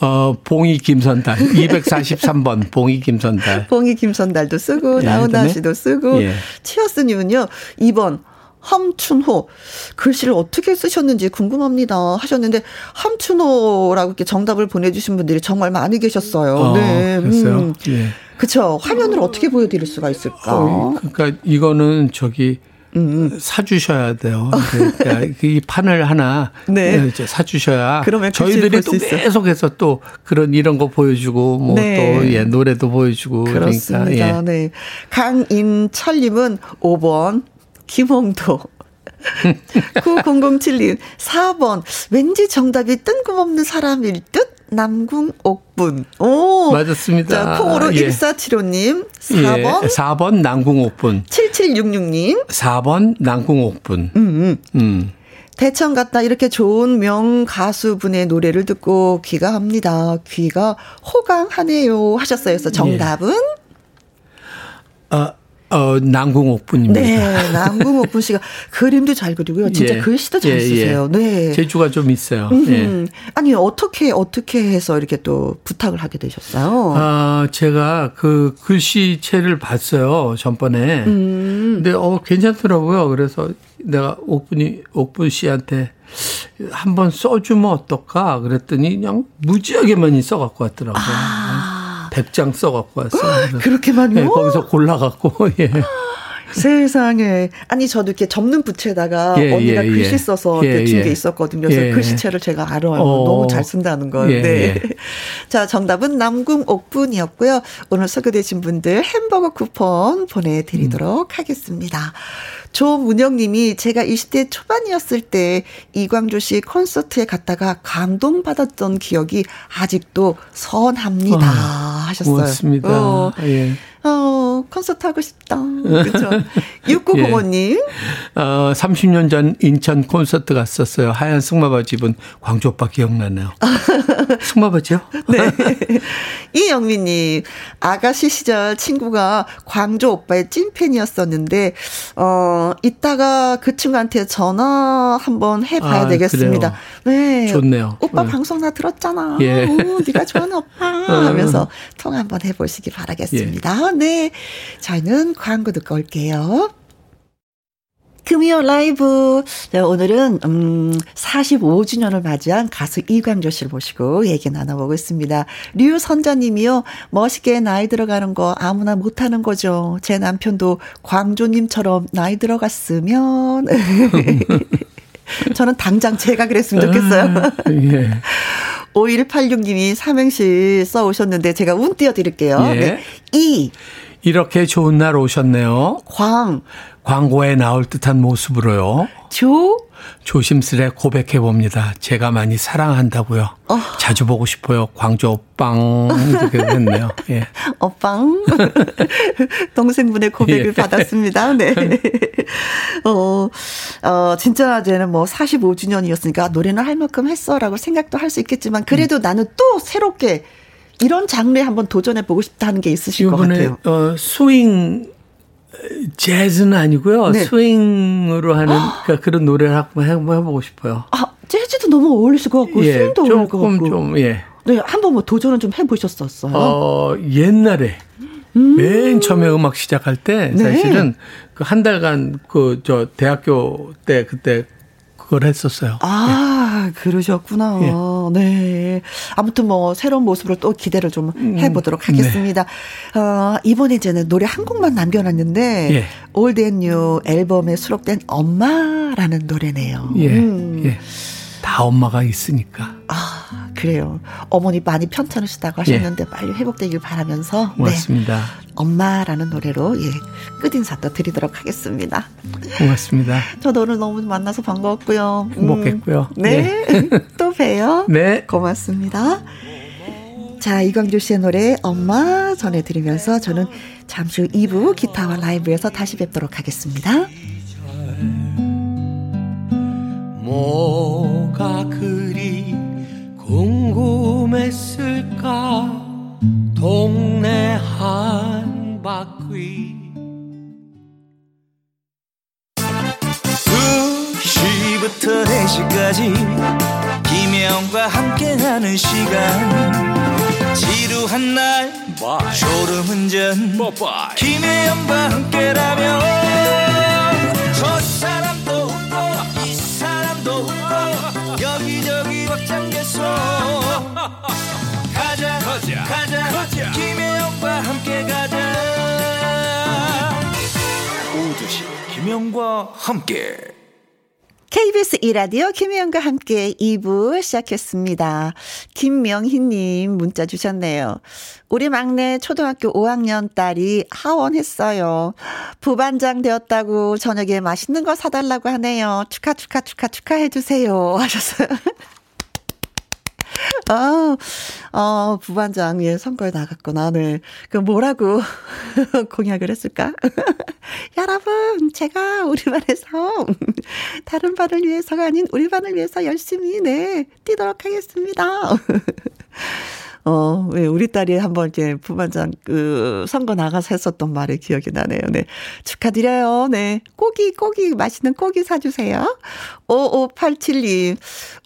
어, 봉이 김선달. 243번, [laughs] 봉이 김선달. 봉이 김선달도 쓰고, 예, 나훈아 씨도 쓰고, 예. 치어스님은요, 2번, 함춘호 글씨를 어떻게 쓰셨는지 궁금합니다 하셨는데 함춘호라고 이렇게 정답을 보내주신 분들이 정말 많이 계셨어요. 어, 네, 그랬어요. 음. 예. 그렇죠. 화면을 어떻게 보여드릴 수가 있을까? 어, 그러니까 이거는 저기 음, 음. 사주셔야 돼요. 그러니까 [laughs] 이 판을 하나 네. 이제 사주셔야 그러면 저희들이 또 계속해서 또 그런 이런 거 보여주고 뭐또 네. 예, 노래도 보여주고 그렇습니다. 그러니까 예. 네. 강인철님은 5번 김홍도. [laughs] [laughs] 9007님, 4번. 왠지 정답이 뜬금없는 사람일 듯? 남궁 옥분. 오. 맞았습니다. 자, 콩으로 예. 1475님. 4번. 예, 4번 남궁 옥분. 7766님. 4번 남궁 옥분. 음, 음. 음. 대천 갔다 이렇게 좋은 명 가수분의 노래를 듣고 귀가 합니다. 귀가 호강하네요. 하셨어요. 그래서 정답은? 예. 아, 어, 남궁옥분입니다. 네, 남궁옥분 씨가 그림도 잘 그리고요. 진짜 예, 글씨도 잘 예, 예. 쓰세요. 예. 네. 재주가 좀 있어요. 예. 아니, 어떻게, 어떻게 해서 이렇게 또 부탁을 하게 되셨어요? 아, 제가 그 글씨체를 봤어요. 전번에. 음. 근데, 어, 괜찮더라고요. 그래서 내가 옥분이, 옥분 씨한테 한번 써주면 어떨까? 그랬더니 그냥 무지하게 많이 써갖고 왔더라고요. 아. 100장 써갖고 왔어요. [gasps] 그렇게만요? 네, 거기서 골라갖고, [laughs] 예. 세상에. 아니, 저도 이렇게 접는 부채에다가 예, 언니가 예, 글씨 예. 써서 예, 준게 예. 있었거든요. 그래서 예. 글씨체를 제가 알아요. 어. 너무 잘 쓴다는 걸. 네. [laughs] 자, 정답은 남궁 옥분이었고요. 오늘 소개되신 분들 햄버거 쿠폰 보내드리도록 음. 하겠습니다. 조문영 님이 제가 20대 초반이었을 때 이광조 씨 콘서트에 갔다가 감동받았던 기억이 아직도 선합니다. 어, 하셨어요. 고맙습니다. 어. 예. 어, 어, 콘서트 하고 싶다. 그렇죠. 6905님. [laughs] 예. 어, 30년 전 인천 콘서트 갔었어요. 하얀 승마바지 입은 광주 오빠 기억나네요. [laughs] 승마바지요? 네. [laughs] 이영민님, 아가씨 시절 친구가 광주 오빠의 찐팬이었었는데, 어, 이따가 그 친구한테 전화 한번 해봐야 아, 되겠습니다. 그래요. 네. 좋네요. 오빠 네. 방송 나 들었잖아. 예. 오, 네가 좋아하는 [laughs] 오빠. 하면서 통화 한번 해보시기 바라겠습니다. 예. 네. 저희는 광고 듣고 올게요. 금요 라이브. 네, 오늘은, 음, 45주년을 맞이한 가수 이광조 씨를 모시고 얘기 나눠보고 있습니다. 류선자님이요, 멋있게 나이 들어가는 거 아무나 못하는 거죠. 제 남편도 광조님처럼 나이 들어갔으면. [laughs] 저는 당장 제가 그랬으면 좋겠어요. 아, 예. [laughs] 5186님이 삼행시 써 오셨는데 제가 운 띄워 드릴게요. 예. 네. 이. 이렇게 좋은 날 오셨네요. 광. 광고에 나올 듯한 모습으로요. 조. 조심스레 고백해 봅니다. 제가 많이 사랑한다고요. 어. 자주 보고 싶어요. 광주 오빵 이렇게 했네요. [laughs] 예. 오빵 [laughs] 동생분의 고백을 예. 받았습니다. 네. 어, 어 진짜 쟤는 뭐 45주년이었으니까 노래는 할 만큼 했어라고 생각도 할 수 있겠지만 그래도 음. 나는 또 새롭게 이런 장르에 한번 도전해 보고 싶다는 게 있으실 것 같아요. 어, 스윙 재즈는 아니고요. 네. 스윙으로 하는 그러니까 그런 노래를 한번 해보고 싶어요. 아, 재즈도 너무 어울리실 것 같고, 예, 스윙도 어울릴 것 같고. 좀, 예. 네, 한번 뭐 도전을 좀 해보셨었어요? 어, 옛날에. 음. 맨 처음에 음악 시작할 때 네. 사실은 그한 달간 그 저 대학교 때 그때 그걸 했었어요. 아, 예. 그러셨구나. 예. 네. 아무튼 뭐 새로운 모습으로 또 기대를 좀 음, 해보도록 하겠습니다. 네. 어, 이번에 이제는 노래 한 곡만 남겨놨는데 예. Old and New 앨범에 수록된 엄마라는 노래네요. 예. 음. 예. 다 엄마가 있으니까. 아, 그래요. 어머니 많이 편찮으시다고 하셨는데 예. 빨리 회복되길 바라면서. 맞습니다. 네. 엄마라는 노래로 예, 끝인사 또 드리도록 하겠습니다. 고맙습니다. 저도 오늘 너무 만나서 반가웠고요. 행복했고요. 음, 네. 네. [laughs] 또 봬요. 네. 고맙습니다. 자, 이광주 씨의 노래 엄마 전해드리면서 저는 잠시 후 2부 기타와 라이브에서 다시 뵙도록 하겠습니다. 뭐 가 그리 궁금했을까? 동네 한 바퀴. 2시부터 4시까지 김혜영과 함께하는 시간. 지루한 날 졸음운전. 김혜영과 함께라면 저 사람도 웃고 여기저기 벅장개소 가자 가자 가자, 가자. 김혜영과 함께 가자. 오두시 김혜영과 함께 KBS 이라디오 김혜영과 함께 2부 시작했습니다. 김명희님 문자 주셨네요. 우리 막내 초등학교 5학년 딸이 하원했어요. 부반장 되었다고 저녁에 맛있는 거 사달라고 하네요. 축하, 축하, 축하, 축하해주세요. [laughs] 하셨어요. 아, 어, 부반장, 예, 선거에 나갔구나. 네. 그 뭐라고 [laughs] 공약을 했을까? [laughs] 여러분, 제가 우리 반에서 다른 반을 위해서가 아닌 우리 반을 위해서 열심히, 네, 뛰도록 하겠습니다. [laughs] 어, 왜 우리 딸이 한번 이렇게 부반장 그 선거 나가서 했었던 말이 기억이 나네요. 네. 축하드려요. 네. 고기, 고기, 맛있는 고기 사주세요. 5587님,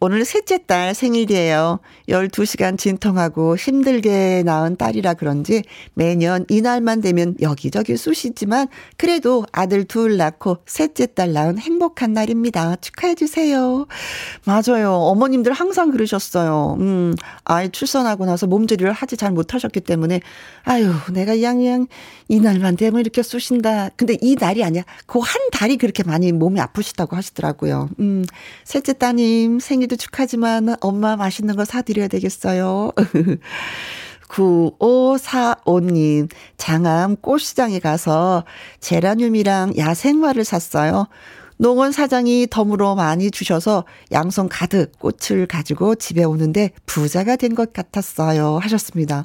오늘 셋째 딸 생일이에요. 12시간 진통하고 힘들게 낳은 딸이라 그런지 매년 이날만 되면 여기저기 쑤시지만 그래도 아들 둘 낳고 셋째 딸 낳은 행복한 날입니다. 축하해주세요. 맞아요. 어머님들 항상 그러셨어요. 음, 아이 출산하고 나서 몸조리를 하지 잘 못하셨기 때문에 아유 내가 양양 이날만 되면 이렇게 쑤신다. 근데 이 날이 아니야. 그 한 달이 그렇게 많이 몸이 아프시다고 하시더라고요. 음 셋째 따님 생일도 축하지만 엄마 맛있는 거 사드려야 되겠어요. [laughs] 9545님, 장암 꽃시장에 가서 제라늄이랑 야생화를 샀어요. 농원 사장이 덤으로 많이 주셔서 양손 가득 꽃을 가지고 집에 오는데 부자가 된 것 같았어요. 하셨습니다.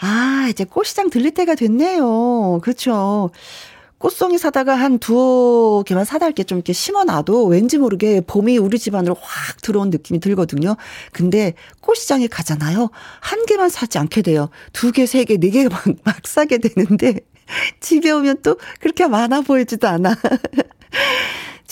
아, 이제 꽃시장 들릴 때가 됐네요. 그렇죠. 꽃송이 사다가 한 두어 개만 사다 이렇게 좀 이렇게 심어놔도 왠지 모르게 봄이 우리 집 안으로 확 들어온 느낌이 들거든요. 근데 꽃시장에 가잖아요. 한 개만 사지 않게 돼요. 두 개, 세 개, 네 개 막, 막 사게 되는데 [laughs] 집에 오면 또 그렇게 많아 보이지도 않아.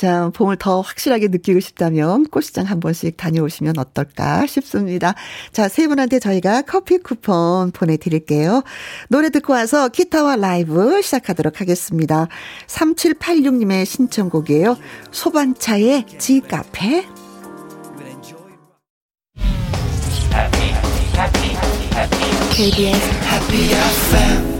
자, 봄을 더 확실하게 느끼고 싶다면 꽃시장 한 번씩 다녀오시면 어떨까 싶습니다. 자, 세 분한테 저희가 커피 쿠폰 보내드릴게요. 노래 듣고 와서 기타와 라이브 시작하도록 하겠습니다. 3786님의 신청곡이에요. 소반차의 지카페. KBS Happy FM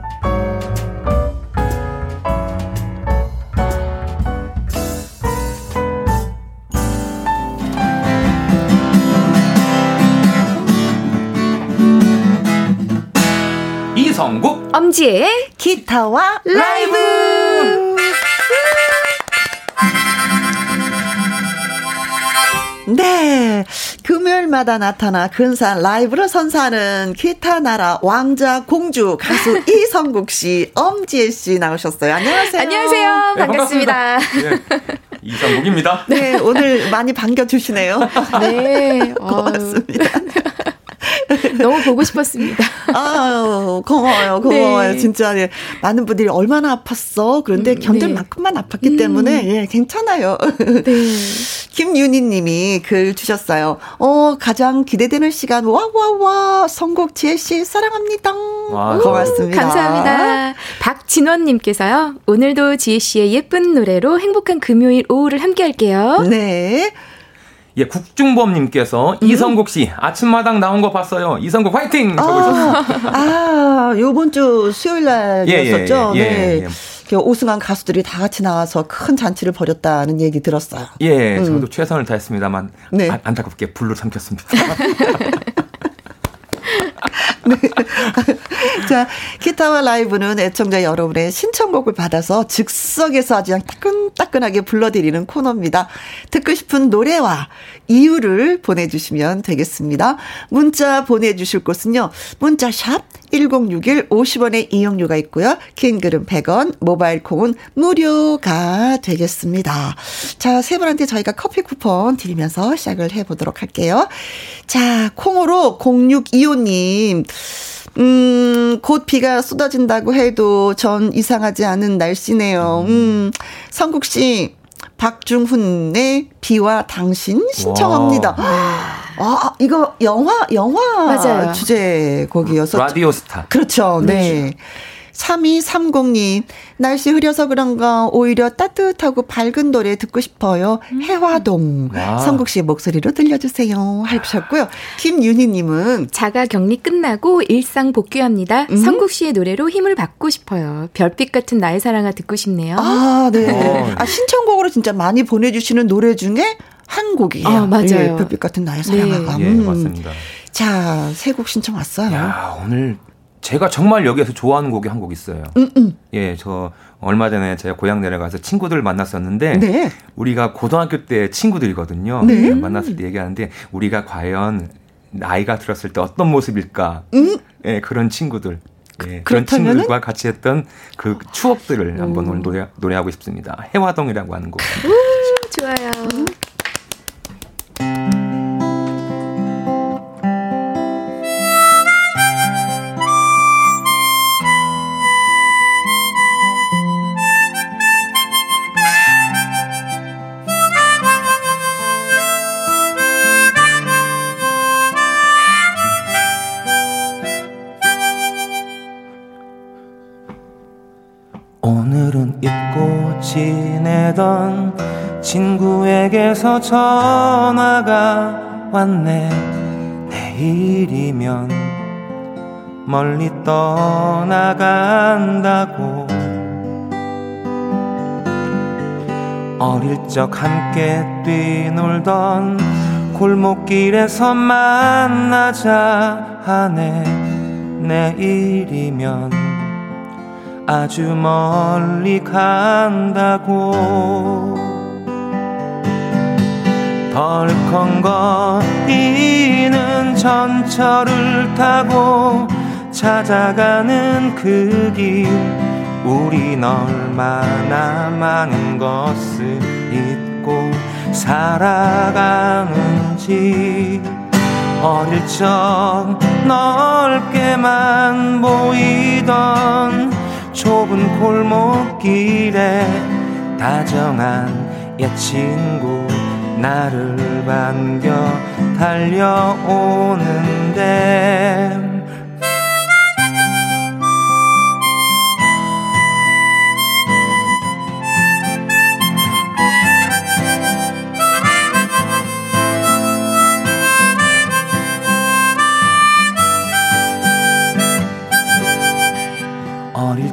이성국 엄지의 기타와 라이브. 네. 금요일마다 나타나 근사한 라이브로 선사하는 기타 나라 왕자 공주 가수 [laughs] 이성국 씨, 엄지혜 씨 나오셨어요. 안녕하세요. 안녕하세요. 네, 반갑습니다. 예, 이성국입니다. 네, 오늘 많이 반겨주시네요. 네. [laughs] 고맙습니다. [laughs] 너무 보고 싶었습니다. [laughs] 아유, 고마워요, 고마워요. 네. 진짜, 예. 많은 분들이 얼마나 아팠어. 그런데 음, 견딜 네. 만큼만 아팠기 음. 때문에, 예, 괜찮아요. [laughs] 네. 김윤희 님이 글 주셨어요. 어, 가장 기대되는 시간, 와, 와, 와. 선곡 지혜 씨, 사랑합니다. 와, 고맙습니다. 감사합니다. 박진원 님께서요. 오늘도 지혜 씨의 예쁜 노래로 행복한 금요일 오후를 함께 할게요. 네. 예, 국중범님께서 이성국 씨 아침마당 나온 거 봤어요. 이성국 화이팅. 아, 아, 요번 주 수요일 날이었었죠. 예, 예, 예, 네. 예. 그 우승한 가수들이 다 같이 나와서 큰 잔치를 벌였다는 얘기 들었어요. 예, 음. 저도 최선을 다했습니다만 네. 아, 안타깝게 불로 삼켰습니다. [laughs] [laughs] 자, 기타와 라이브는 애청자 여러분의 신청곡을 받아서 즉석에서 아주 그냥 따끈따끈하게 불러드리는 코너입니다. 듣고 싶은 노래와 이유를 보내주시면 되겠습니다. 문자 보내주실 곳은요. 문자샵 1061 50원의 이용료가 있고요. 긴 글은 100원, 모바일 콩은 무료가 되겠습니다. 자, 세 분한테 저희가 커피 쿠폰 드리면서 시작을 해보도록 할게요. 자, 콩으로 0625님. 음, 곧 비가 쏟아진다고 해도 전 이상하지 않은 날씨네요. 음, 성국 씨, 박중훈의 비와 당신 신청합니다. 아, 이거 영화, 영화 맞아요. 주제곡이어서. 라디오 스타. 그렇죠. 네. 3230님, 날씨 흐려서 그런가 오히려 따뜻하고 밝은 노래 듣고 싶어요. 해화동. 와. 성국 씨의 목소리로 들려주세요. 하셨고요. 김윤희님은, 자가 격리 끝나고 일상 복귀합니다. 음. 성국 씨의 노래로 힘을 받고 싶어요. 별빛 같은 나의 사랑아 듣고 싶네요. 아, 네. 어. 아, 신청곡으로 진짜 많이 보내주시는 노래 중에 한 곡이에요. 아, 맞아요. 예, 별빛 같은 나의 사랑아가. 예, 음. 맞습니다. 자, 세 곡 신청 왔어요. 야, 오늘 제가 정말 여기에서 좋아하는 곡이 한 곡 있어요. 음, 음. 예, 저 얼마 전에 제가 고향 내려가서 친구들 만났었는데 네. 우리가 고등학교 때 친구들이거든요. 네. 만났을 때 얘기하는데 우리가 과연 나이가 들었을 때 어떤 모습일까? 음. 예, 그런 친구들. 예, 그런? 친구들과 같이 했던 그 추억들을 한번 오늘 노래, 노래하고 싶습니다. 해화동이라고 하는 곡. 좋아요. 지내던 친구에게서 전화가 왔네. 내일이면 멀리 떠나간다고. 어릴 적 함께 뛰놀던 골목길에서 만나자 하네. 내일이면 아주 멀리 간다고. 덜컹거리는 전철을 타고 찾아가는 그 길. 우린 얼마나 많은 것을 잊고 살아가는지. 어릴 적 넓게만 보이던 좁은 골목길에 다정한 옛 친구 나를 반겨 달려오는데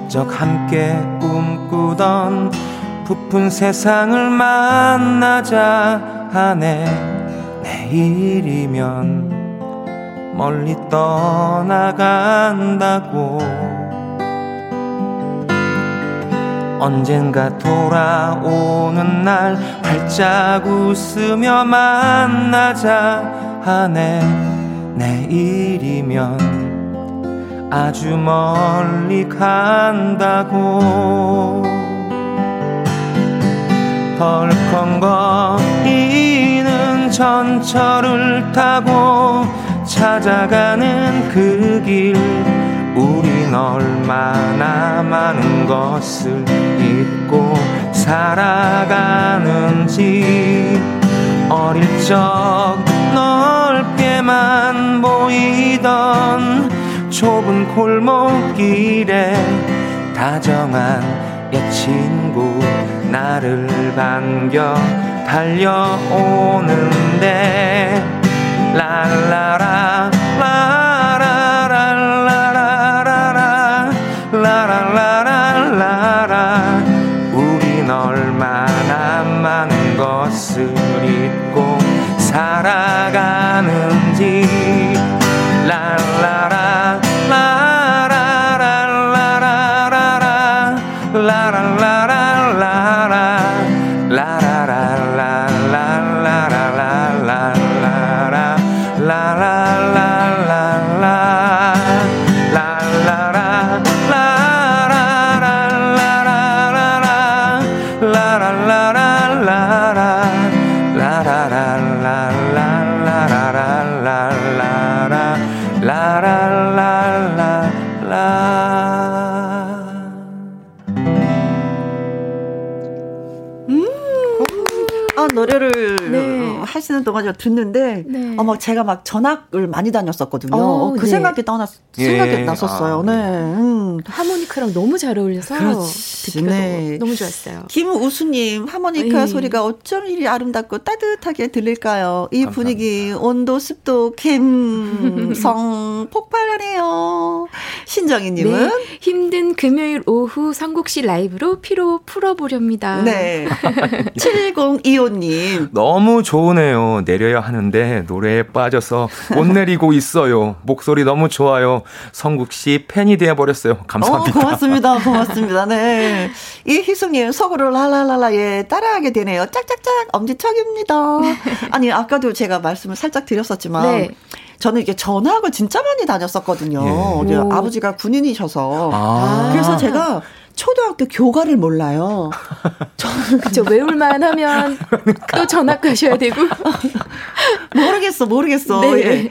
적 함께 꿈꾸던 부푼 세상을 만나자 하네. 내일이면 멀리 떠나간다고. 언젠가 돌아오는 날 활짝 웃으며 만나자 하네. 내일이면 아주 멀리 간다고. 덜컹거리는 전철을 타고 찾아가는 그 길. 우린 얼마나 많은 것을 잊고 살아가는지. 어릴 적 넓게만 보이던 좁은 골목길에 다정한 옛 친구 나를 반겨 달려오는데 랄라라 동안 저 듣는데, 네. 어머, 제가 막 전학을 많이 다녔었거든요. 어, 그 네. 생각이 떠났, 예. 생각이 났었어요. 아, 네. 음. 하모니카랑 너무 잘 어울려서 그렇지. 듣기가 네. 너무, 너무 좋았어요. 김우수님, 하모니카 예. 소리가 어쩜 이리 아름답고 따뜻하게 들릴까요? 이 감사합니다. 분위기, 온도, 습도, 감성, [laughs] 폭발하네요. 신정희님은? 네, 힘든 금요일 오후 성국 씨 라이브로 피로 풀어보렵니다. 네. [laughs] 7025님. 너무 좋으네요. 내려야 하는데 노래에 빠져서 못 내리고 있어요. 목소리 너무 좋아요. 성국 씨 팬이 되어 버렸어요. 감사합니다. 어, 고맙습니다. 고맙습니다. 네. 이희숙님 속으로 랄랄랄라 예 따라하게 되네요. 짝짝짝 엄지척입니다. 아니 아까도 제가 말씀을 살짝 드렸었지만. 네. 저는 이게 전학을 진짜 많이 다녔었거든요. 예. 오. 아버지가 군인이셔서. 아. 그래서 제가 초등학교 교과를 몰라요. 저는 그쵸 외울만 하면 또 전학 가셔야 되고 모르겠어, 모르겠어. 네. 예.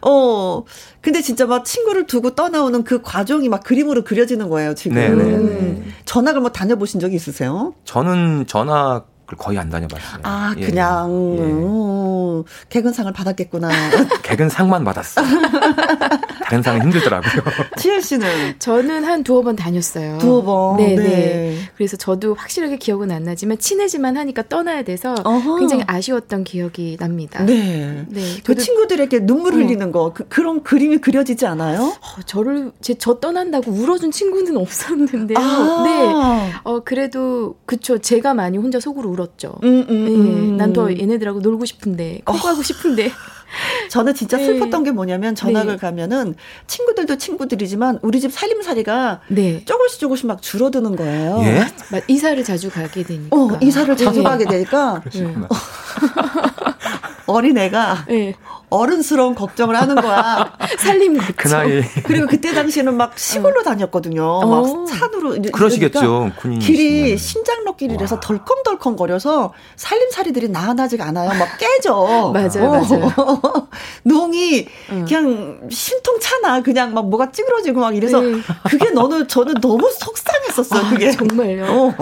어, 근데 진짜 막 친구를 두고 떠나오는 그 과정이 막 그림으로 그려지는 거예요, 지금. 네네네. 음. 전학을 뭐 다녀보신 적이 있으세요? 저는 전학 을 거의 안 다녀봤어요. 아, 예. 그냥, 예. 음, 개근상을 받았겠구나. [laughs] 개근 상만 받았어요. [laughs] 다른 상은 힘들더라고요. [laughs] 지혜 씨는 저는 한 두어 번 다녔어요. 두어 번. 네, 네. 네. 그래서 저도 확실하게 기억은 안 나지만 친해지만 하니까 떠나야 돼서 어허. 굉장히 아쉬웠던 기억이 납니다. 네. 네. 그 친구들에게 눈물 어. 흘리는 거, 그, 그런 그림이 그려지지 않아요? 어, 저를 제 저 떠난다고 울어준 친구는 없었는데요. 아. 네. 어 그래도 그쵸 제가 많이 혼자 속으로 울 었죠. 음, 음, 예, 음. 난더 얘네들하고 놀고 싶은데 컴고하고 싶은데 [laughs] 저는 진짜 네. 슬펐던 게 뭐냐면 전학을 네. 가면은 친구들도 친구들이지만 우리 집 살림살이가 네 조금씩 조금씩 막 줄어드는 거예요. 예? 막 이사를 자주 가게 되니까 어, 이사를 자주 네. 가게 되니까 그러시구나. [laughs] [laughs] 어린애가 네. 어른스러운 걱정을 하는 거야. [laughs] 살림 그 그쵸. 나이 그리고 그때 당시에는 막 시골로 다녔거든요. 어. 막 산으로. 이제 그러시겠죠. 그러니까 군인 길이 신장로 길이라서 와. 덜컹덜컹 거려서 살림살이들이 나아나지가 않아요. 막 깨져. [laughs] 맞아요, 맞아요. [laughs] 농이 응. 그냥 심통차나 그냥 막 뭐가 찌그러지고 막 이래서 네. 그게 너는 저는 너무 속상했었어요. 아, 그게. 정말요. 어.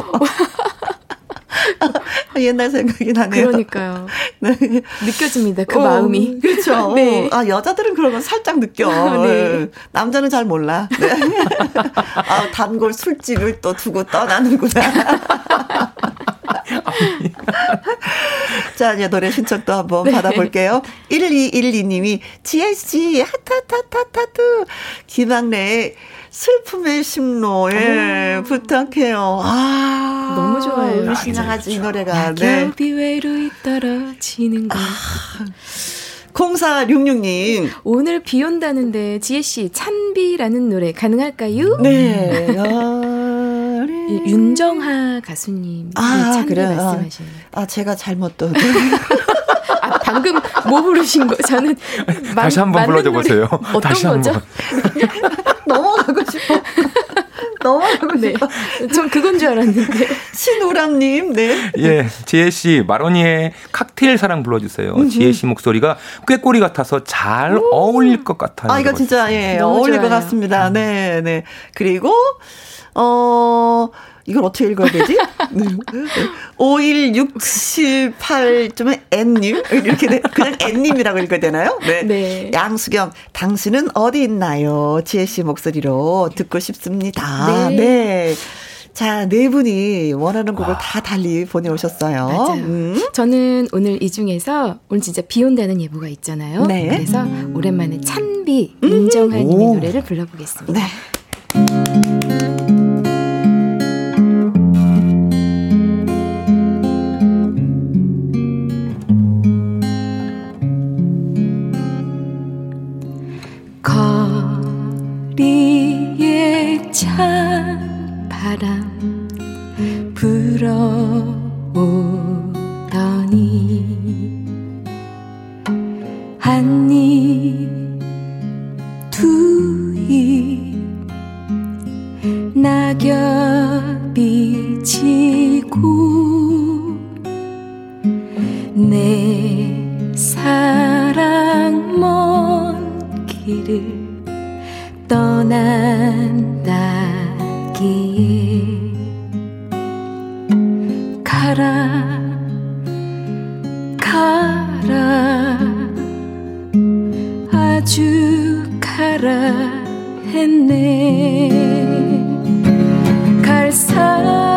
[laughs] 옛날 생각이 나네요. 그러니까요. [laughs] 네. 느껴집니다. 그 어, 마음이. 그렇죠. [laughs] 네. 아, 여자들은 그런 건 살짝 느껴. 네. 남자는 잘 몰라. 네. 아, 단골 술집을 또 두고 떠나는구나. 자, 이제 노래 신청 또 한번 네. 받아볼게요. 1212님이, 지혜씨, 하타타타타투, 김학래의 슬픔의 심로, 예, 부탁해요. 아. 너무 좋아요. 우리 아, 신랑아지 이 노래가. 네. 낙엽이 외로이 떨어지는 거. 0466님. 오늘 비 온다는데 지혜 씨 찬비라는 노래 가능할까요? 네. 이 윤정하 가수님 아, 찬비 그래요? 말씀하시는. 아, 제가 잘못 또. [laughs] 아 방금 뭐 부르신 거? 저는 마- [laughs] 다시 한번 불러줘 보세요. 어떤 다시 거죠? 한번. [laughs] 넘어가고 싶어. [laughs] 넘어가고 네, 싶어. 전 그건 줄 알았는데. 신우람님, 네. 예, 지혜 씨 마로니의 칵테일 사랑 불러주세요. 지혜 씨 목소리가 꾀꼬리 같아서 잘 어울릴 것 같아요. 아, 이거 진짜, 예, 너무 어울릴 것 좋아요. 같습니다. 네, 네. 그리고, 어, 이걸 어떻게 읽어야 되지? 네. 51678쯤에 N님? 이렇게, 돼. 그냥 N님이라고 읽어야 되나요? 네. 네. 양수경, 당신은 어디 있나요? 지혜씨 목소리로 듣고 싶습니다. 네. 네. 자, 네 분이 원하는 곡을 다 달리 보내오셨어요. 맞아요. 음. 저는 오늘 이 중에서 오늘 진짜 비 온다는 예보가 있잖아요. 네. 그래서 오랜만에 찬비 윤정하님의 오. 노래를 불러보겠습니다. 네. 바람 불어오더니 한입 두입 낙엽이 지고 내 사랑 먼 길을 떠난 가라 했네. 갈 사람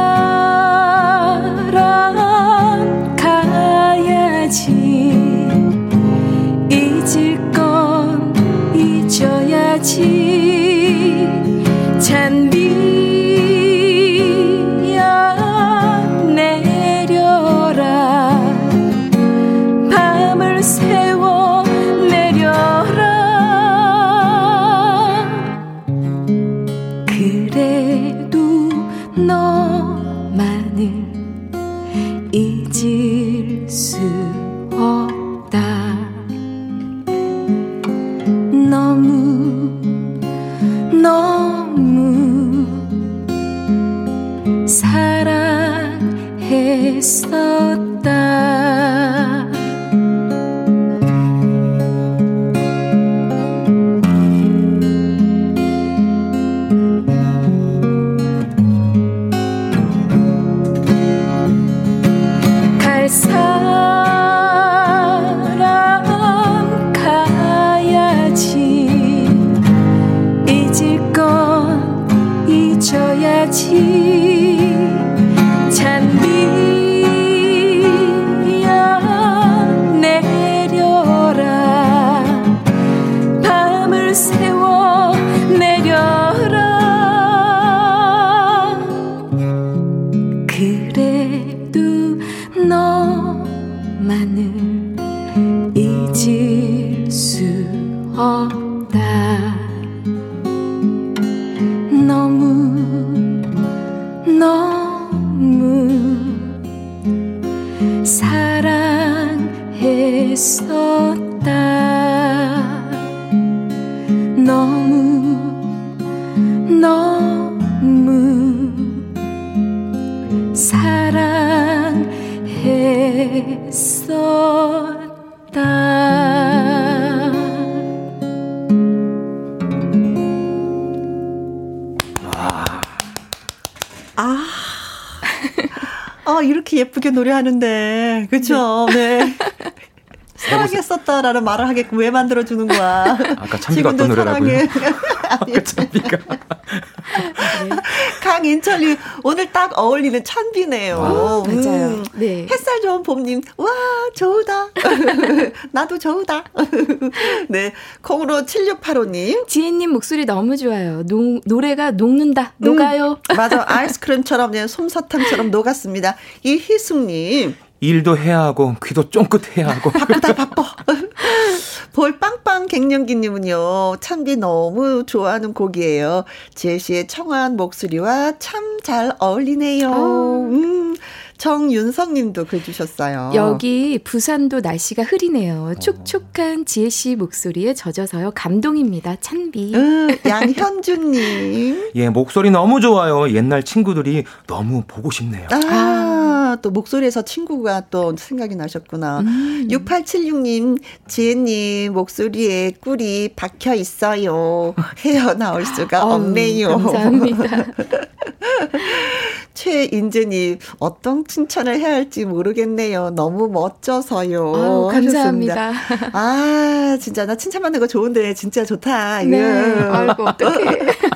노래하는데 그렇죠. 네. [laughs] 사랑했었다라는 말을 하게끔 왜 만들어주는 거야. 아까 참비가 어떤 노래라고요? [laughs] 아까 참비가. [laughs] 강인철님, 오늘 딱 어울리는 찬비네요. 와, 음. 맞아요. 네. 햇살 좋은 봄님, 와, 좋다. [laughs] 나도 좋다. [laughs] 네. 콩으로 7685님. 지혜님 목소리 너무 좋아요. 노, 노래가 녹는다, 음, 녹아요. [laughs] 맞아. 아이스크림처럼, 네, 솜사탕처럼 녹았습니다. 이희숙님. 일도 해야 하고 귀도 쫑긋 해야 하고 바쁘다 바빠. 볼 빵빵 갱년기님은요 참비 너무 좋아하는 곡이에요. 제시의 청아한 목소리와 참 잘 어울리네요. 어. 음. 정윤성 님도 글 주셨어요. 여기 부산도 날씨가 흐리네요. 촉촉한 지혜 씨 목소리에 젖어서요. 감동입니다. 찬비. 음, 양현주님. 예, 목소리 너무 좋아요. 옛날 친구들이 너무 보고 싶네요. 아. 또 목소리에서 친구가 또 생각이 나셨구나. 음. 6876님, 지혜님, 목소리에 꿀이 박혀 있어요. 헤어나올 수가 [laughs] 없네요. 감사합니다. [laughs] 최인재님, 어떤 칭찬을 해야 할지 모르겠네요. 너무 멋져서요. 아유, 감사합니다. 하셨습니다. 아, 진짜 나 칭찬받는 거 좋은데 진짜 좋다. 네. 아이고, 어떡해. [laughs]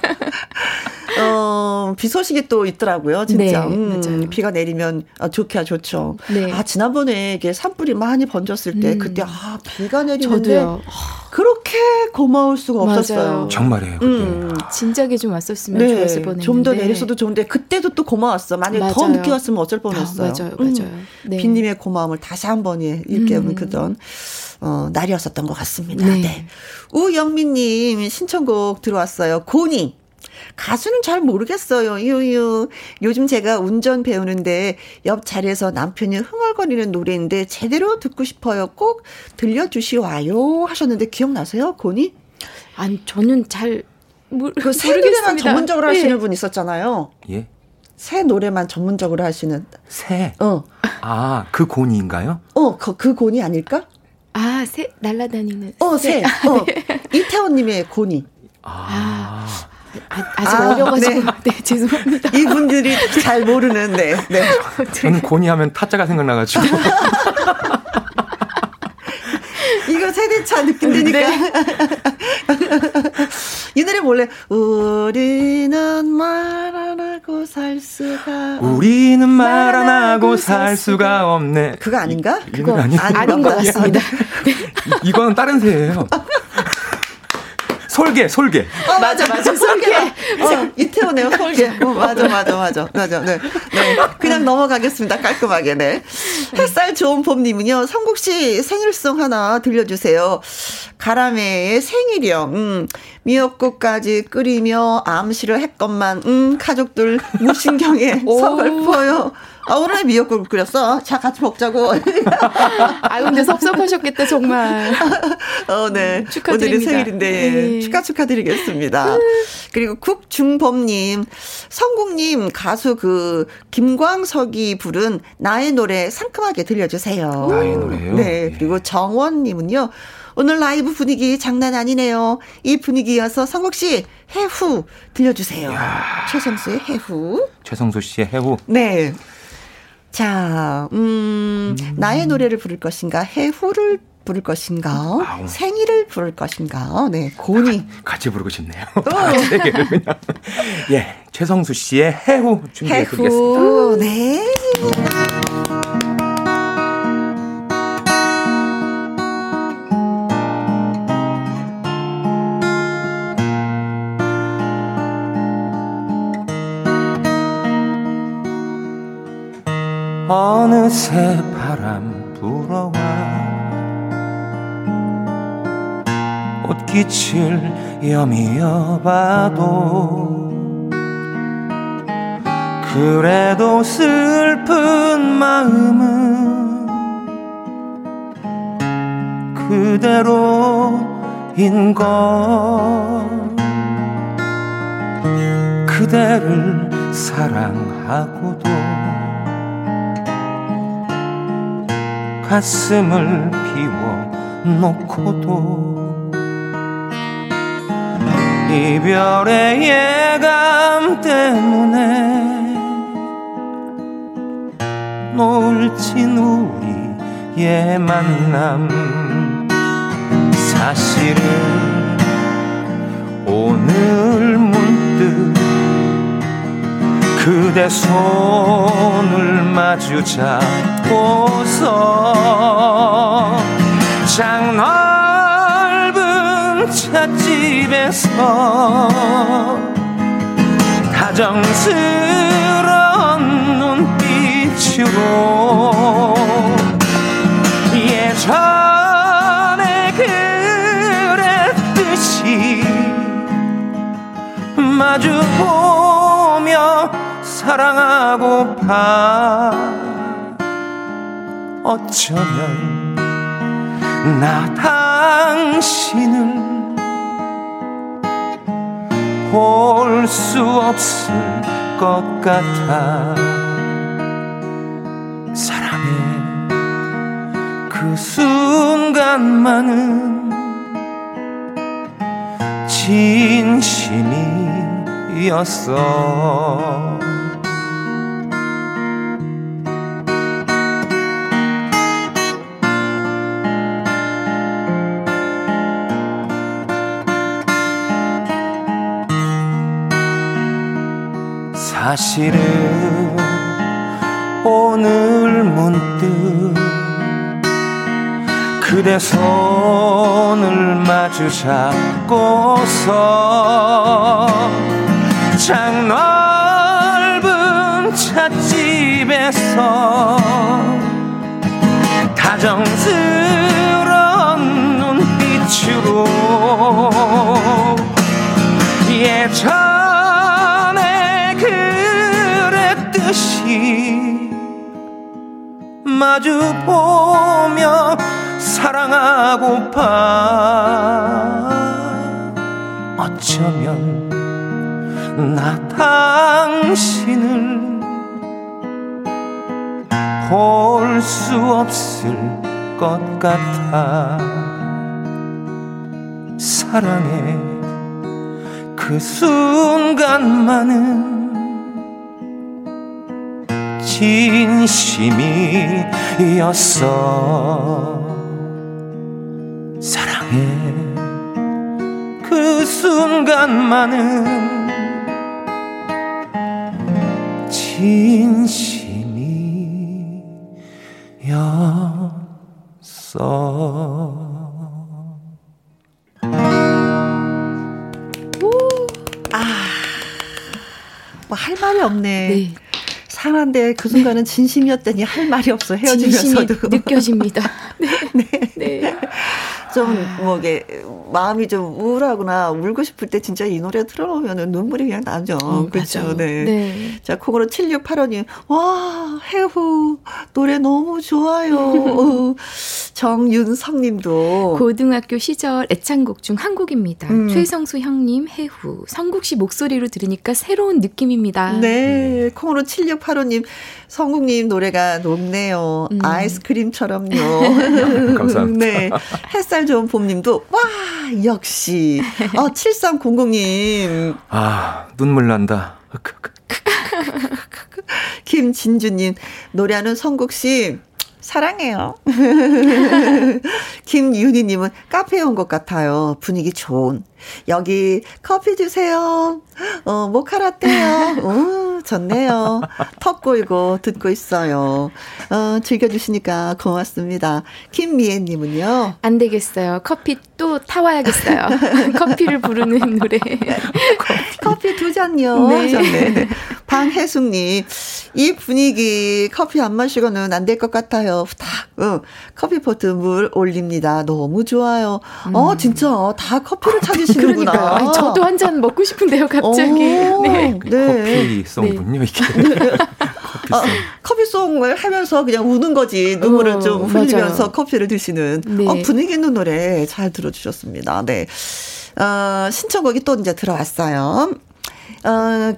어, 비 소식이 또 있더라고요, 진짜. 네, 음, 비가 내리면 아, 좋기야 좋죠. 네. 아, 지난번에 이게 산불이 많이 번졌을 때 음. 그때 아, 비가 내리는데 저도요. 그렇게 고마울 수가 맞아요. 없었어요. 정말이에요. 음. 진작에 좀 왔었으면 네, 좋았을 뻔했는데. 좀 더 내렸어도 좋은데 그때도 또 고마웠어. 만약에 맞아요. 더 늦게 왔으면 어쩔 뻔했어요. 아, 맞아요. 맞아요. 음. 네. 비님의 고마움을 다시 한번 예, 일깨우는 음. 그런 어, 날이었었던 것 같습니다. 네. 네. 우영민님 신청곡 들어왔어요. 고니. 가수는 잘 모르겠어요. 유유. 요즘 제가 운전 배우는데 옆 자리에서 남편이 흥얼거리는 노래인데 제대로 듣고 싶어요. 꼭 들려주시와요. 하셨는데 기억나세요? 고니? 아니, 저는 잘, 모, 그새 노래만 전문적으로 하시는 네. 분 있었잖아요. 예? 새 노래만 전문적으로 하시는. 새? 어. 아, 그 고니인가요? 어, 그, 그 고니 아닐까? 아, 새, 날라다니는. 어, 새. 새. 어. [laughs] 이태원 님의 고니. 아. 아. 아, 직 아, 어려가지고 네. 네. 죄송합니다. [laughs] 이분들이 잘 모르는 네. 네. 저는 고니하면 타짜가 생각나가지고. [laughs] 이거 세대차 느낀다니까. 네. [laughs] 이 노래 몰래 우리는 말 안 하고 살 수가 우리는 말 안 하고 살 수가 없네. 그거 아닌가? 이, 그거 아닌, 아닌 것 같습니다. 이거는 다른 새예요. 솔개, 솔개. 어, 맞아, 맞아. 솔개. 어, 이태원에요, 솔개. 어, 맞아, 맞아, 맞아. 맞아. 네. 네. 그냥 넘어가겠습니다. 깔끔하게, 네. 햇살 좋은 봄님은요, 성국 씨 생일송 하나 들려주세요. 가람의 생일이요. 음, 미역국까지 끓이며 암시를 했건만, 음, 가족들 무신경에 서글퍼요. 아, 오늘 미역국 을 끓였어. 자, 같이 먹자고. [laughs] 아, 근데 섭섭하셨겠다, 정말. [laughs] 어, 네. 축하드립니다. 오늘이 생일인데 네. 축하 축하드리겠습니다. [laughs] 그리고 국중범님, 성국님 가수 그 김광석이 부른 나의 노래 상큼하게 들려주세요. 나의 노래요? 네. 그리고 정원님은요. 오늘 라이브 분위기 장난 아니네요. 이 분위기여서 성국 씨 해후 들려주세요. 야. 최성수의 해후. 최성수 씨의 해후. 네. 자, 음, 음. 나의 노래를 부를 것인가, 해후를 부를 것인가, 아우. 생일을 부를 것인가, 네, 고니. 아, 같이 부르고 싶네요. [laughs] 그냥. 예, 최성수 씨의 해후 준비해 드리겠습니다. 네. 어느새 바람 불어와 옷깃을 여미어 봐도 그래도 슬픈 마음은 그대로인 것 그대를 사랑하고도 가슴을 비워 놓고도 이별의 예감 때문에 놓을진 우리의 만남. 사실은 오늘 문득 그대 손을 마주 잡고서 장 넓은 찻집에서 다정스러운 눈빛으로 예전에 그랬듯이 마주 보며 사랑하고파. 어쩌면 나 당신을 볼 수 없을 것 같아. 사랑의 그 순간만은 진심이었어 사실은 오늘 문득 그대 손을 마주 잡고서 장 넓은 찻집에서 다정스러운 눈빛으로 마주 보며 사랑하고파 어쩌면 나 당신을 볼 수 없을 것 같아. 사랑의 그 순간만은 진심이었어 사랑의 그 순간만은 진심이었어 아, 뭐할 말이 없네. 네. 사랑한데 그 순간은 진심이었더니 할 말이 없어 헤어지면서도 느껴집니다. [laughs] 네. 네. 네. 좀, 뭐, 이게, 마음이 좀 우울하거나 울고 싶을 때 진짜 이 노래 틀어놓으면 눈물이 그냥 나죠. 어, 그렇죠. 네. 네. 자, 콩으로 7685님, 와, 해후, 노래 너무 좋아요. [laughs] 정윤성 님도. 고등학교 시절 애창곡 중 한 곡입니다. 음. 최성수 형님, 해후. 성국 씨 목소리로 들으니까 새로운 느낌입니다. 네. 콩으로 7685님, 성국님 노래가 높네요. 음. 아이스크림처럼요. [laughs] 감사합니다. 네. 햇살 좋은 봄님도, 와, 역시. 어, 7300님. 아, 눈물 난다. [laughs] 김진주님, 노래하는 성국 씨, 사랑해요. [laughs] 김윤희님은 카페에 온 것 같아요. 분위기 좋은. 여기 커피 주세요. 어, 모카라떼요. 오, 좋네요. 턱 고이고 듣고 있어요. 어, 즐겨주시니까 고맙습니다. 김미애님은요. 안 되겠어요. 커피 또 타와야겠어요. [laughs] 커피를 부르는 노래. [laughs] 커피, 두 잔요. 네. 네. [laughs] 방혜숙님, 이 분위기 커피 안 마시고는 안 될 것 같아요. 딱, 응. 커피포트 물 올립니다. 너무 좋아요. 음. 어, 진짜 다 커피를 찾으시는구나. 그러니까요. 저도 한 잔 먹고 싶은데요, 갑자기. 오, [laughs] 네. 네. 커피송군요, 네. 이게. 커피송. 어, 커피송을 하면서 그냥 우는 거지. 눈물을 어, 좀 흘리면서 맞아요. 커피를 드시는. 네. 어, 분위기 있는 노래 잘 들어주셨습니다. 네. 어, 신청곡이 또 이제 들어왔어요. 어,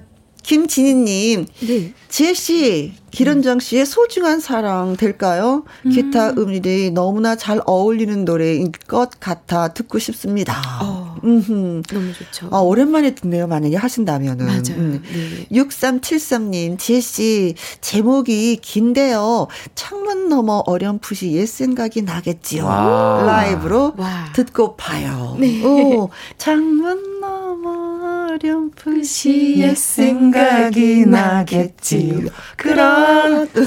김진희님, 네. 지혜 씨, 기른정 씨의 소중한 사랑 될까요? 음. 기타 음일이 너무나 잘 어울리는 노래인 것 같아 듣고 싶습니다. 어, 너무 좋죠. 아, 오랜만에 듣네요, 만약에 하신다면은. 맞아요. 음. 네. 6373님, 지혜 씨, 제목이 긴데요. 창문 너머 어렴풋이 옛 생각이 나겠지요. 와. 라이브로 와. 듣고 봐요. 네. 오, 창문 너머 어렴풋이 옛 생각이 나겠지요. 그런. [laughs]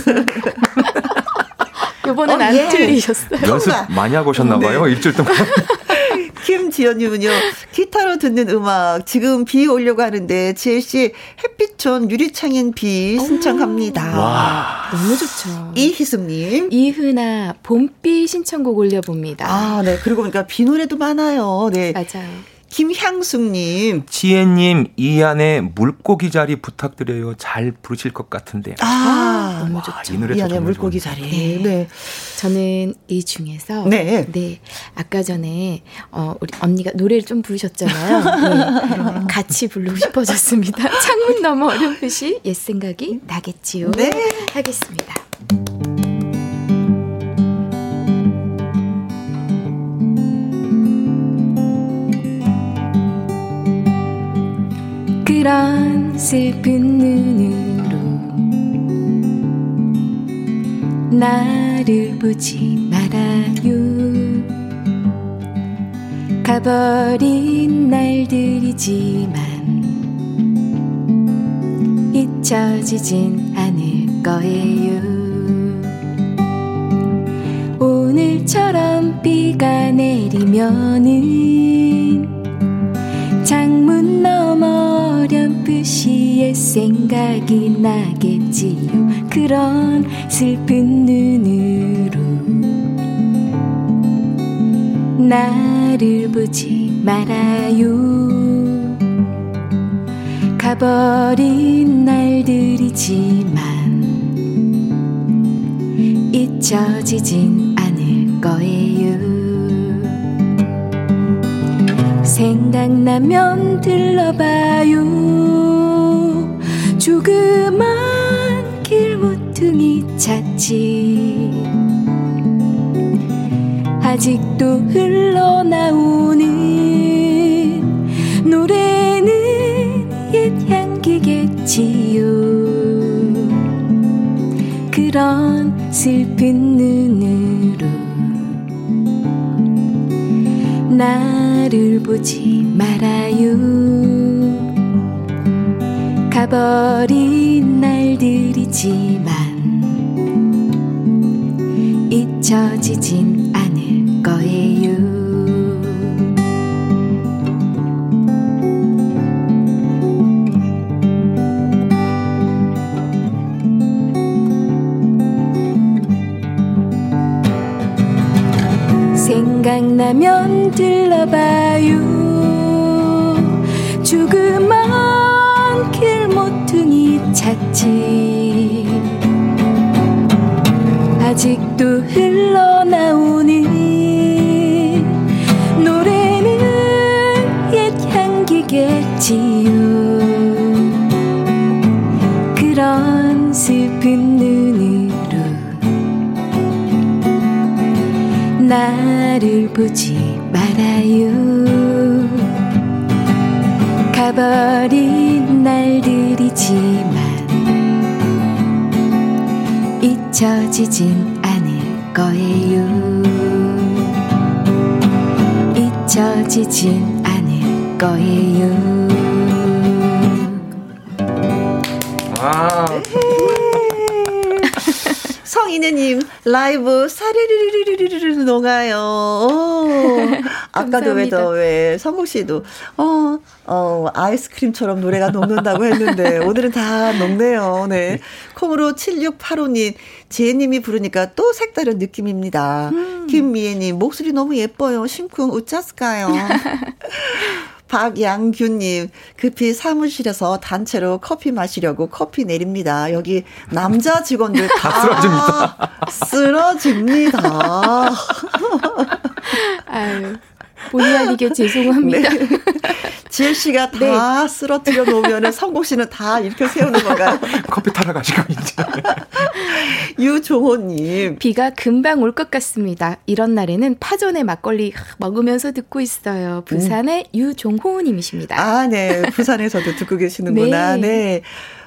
요번엔 어, 안 예. 틀리셨어요. 연습 많이 하고 오셨나봐요, 네. 일주일 동안. [laughs] 김지연님은요, 기타로 듣는 음악, 지금 비 오려고 하는데, 지혜씨, 햇빛촌 유리창인 비 신청합니다. 와. 너무 좋죠. 이희숙님. 이은아, 봄비 신청곡 올려봅니다. 아, 네. 그리고 보니까 비 노래도 많아요. 네. 맞아요. 김향숙님. 지혜님, 이 안에 물고기 자리 부탁드려요. 잘 부르실 것 같은데. 아, 너무 와, 좋죠. 이, 노래 이 안에 물고기 자리. 네. 네. 저는 이 중에서. 네. 네. 아까 전에, 어, 우리 언니가 노래를 좀 부르셨잖아요. 네. 같이 부르고 싶어졌습니다. 창문 너머 어렴풋이 옛 생각이 나겠지요. 네. 하겠습니다. 그런 슬픈 눈으로 나를 보지 말아요. 가버린 날들이지만 잊혀지진 않을 거예요. 오늘처럼 비가 내리면은 창문 너머 어렴풋이 옛 생각이 나겠지요. 그런 슬픈 눈으로. 나를 보지 말아요. 가버린 날들이지만 잊혀지진 않을 거예요 생각나면 들러봐요. 조그만 길모퉁이 찾지. 아직도 흘러나오는 노래는 옛 향기겠지요. 그런 슬픈 눈 나를 보지 말아요. 가버린 날들이지만 잊혀지진 않을 거예요. 생 생각나면 들러봐요. 조그만 길 모퉁이 찾지. 아직도 흘러나오는 노래는 옛 향기겠지요 그런 슬픈 나를 보지 말아요. 가버린 날들이지만 잊혀지진 않을 거예요. 잊혀지진 않을 거예요 성인혜님, 라이브 사르르르르르르 녹아요. 오. [laughs] 아까도 왜더 왜, 성국 씨도, 어, 어, 아이스크림처럼 노래가 녹는다고 했는데, [laughs] 오늘은 다 녹네요. 네. 콩으로 7685님, 지혜님이 부르니까 또 색다른 느낌입니다. 음. 김미애님, 목소리 너무 예뻐요. 심쿵 웃자스까요. [laughs] 박양규님, 급히 사무실에서 단체로 커피 마시려고 커피 내립니다. 여기 남자 직원들 [laughs] 다, 쓰러집니다. 쓰러집니다. [laughs] 아유. 본의 아니게 [laughs] 죄송합니다. 네. 지혜 씨가 [laughs] 다 네. 쓰러뜨려 놓으면 성국 씨는 다 이렇게 세우는 건가요? [laughs] 커피 타러 가시고 이제. 유종호님. 비가 금방 올 것 같습니다. 이런 날에는 파전에 막걸리 먹으면서 듣고 있어요. 부산의 음. 유종호님이십니다. 아, 네. 부산에서도 듣고 계시는구나. 네. 네.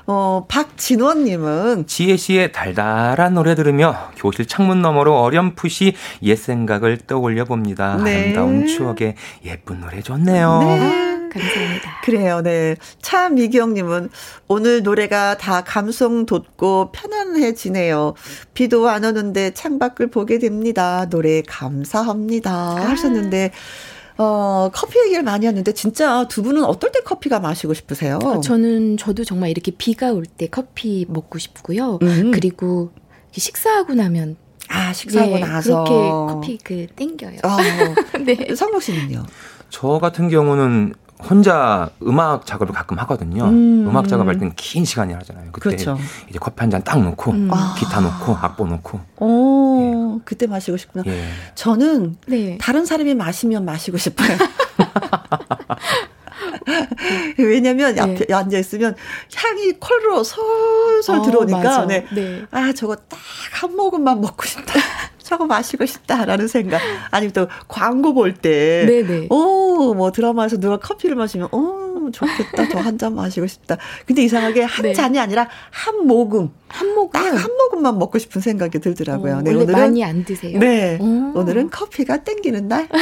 어, 박진원님은 지혜 씨의 달달한 노래 들으며 교실 창문 너머로 어렴풋이 옛 생각을 떠올려 봅니다. 네. 아름다운 추억의 예쁜 노래 좋네요. 네. 감사합니다. 그래요, 네. 차미경님은 오늘 노래가 다 감성 돋고 편안해지네요. 비도 안 오는데 창밖을 보게 됩니다. 노래 감사합니다. 아. 하셨는데, 어, 커피 얘기를 많이 했는데 진짜 두 분은 어떨 때 커피가 마시고 싶으세요? 어, 저는 저도 정말 이렇게 비가 올 때 커피 먹고 싶고요. 음. 그리고 식사하고 나면 아 식사하고 네, 나서 그렇게 커피 그 땡겨요. 어. [laughs] 네. 성복 씨는요? 저 같은 경우는 혼자 음악 작업을 가끔 하거든요. 음. 악 작업할 때는 긴 시간이 하잖아요. 그때 그렇죠. 이제 커피 한 잔 딱 놓고 음. 기타 놓고 악보 놓고. 오, 예. 그때 마시고 싶구나. 예. 저는 네. 다른 사람이 마시면 마시고 싶어요. [laughs] 왜냐면 네. 앞에 앉아 있으면 향이 콜로 솔솔 어, 들어오니까 네. 네. 아 저거 딱 한 모금만 먹고 싶다. 저거 마시고 싶다라는 생각. 아니면 또 광고 볼 때, 네네. 오, 뭐 드라마에서 누가 커피를 마시면, 오, 좋겠다. 저 한 잔 마시고 싶다. 근데 이상하게 한 네. 잔이 아니라 한 모금. 한 모금? 딱 한 모금만 먹고 싶은 생각이 들더라고요. 어, 네, 오늘은 많이 안 드세요? 네. 오. 오늘은 커피가 땡기는 날. [laughs]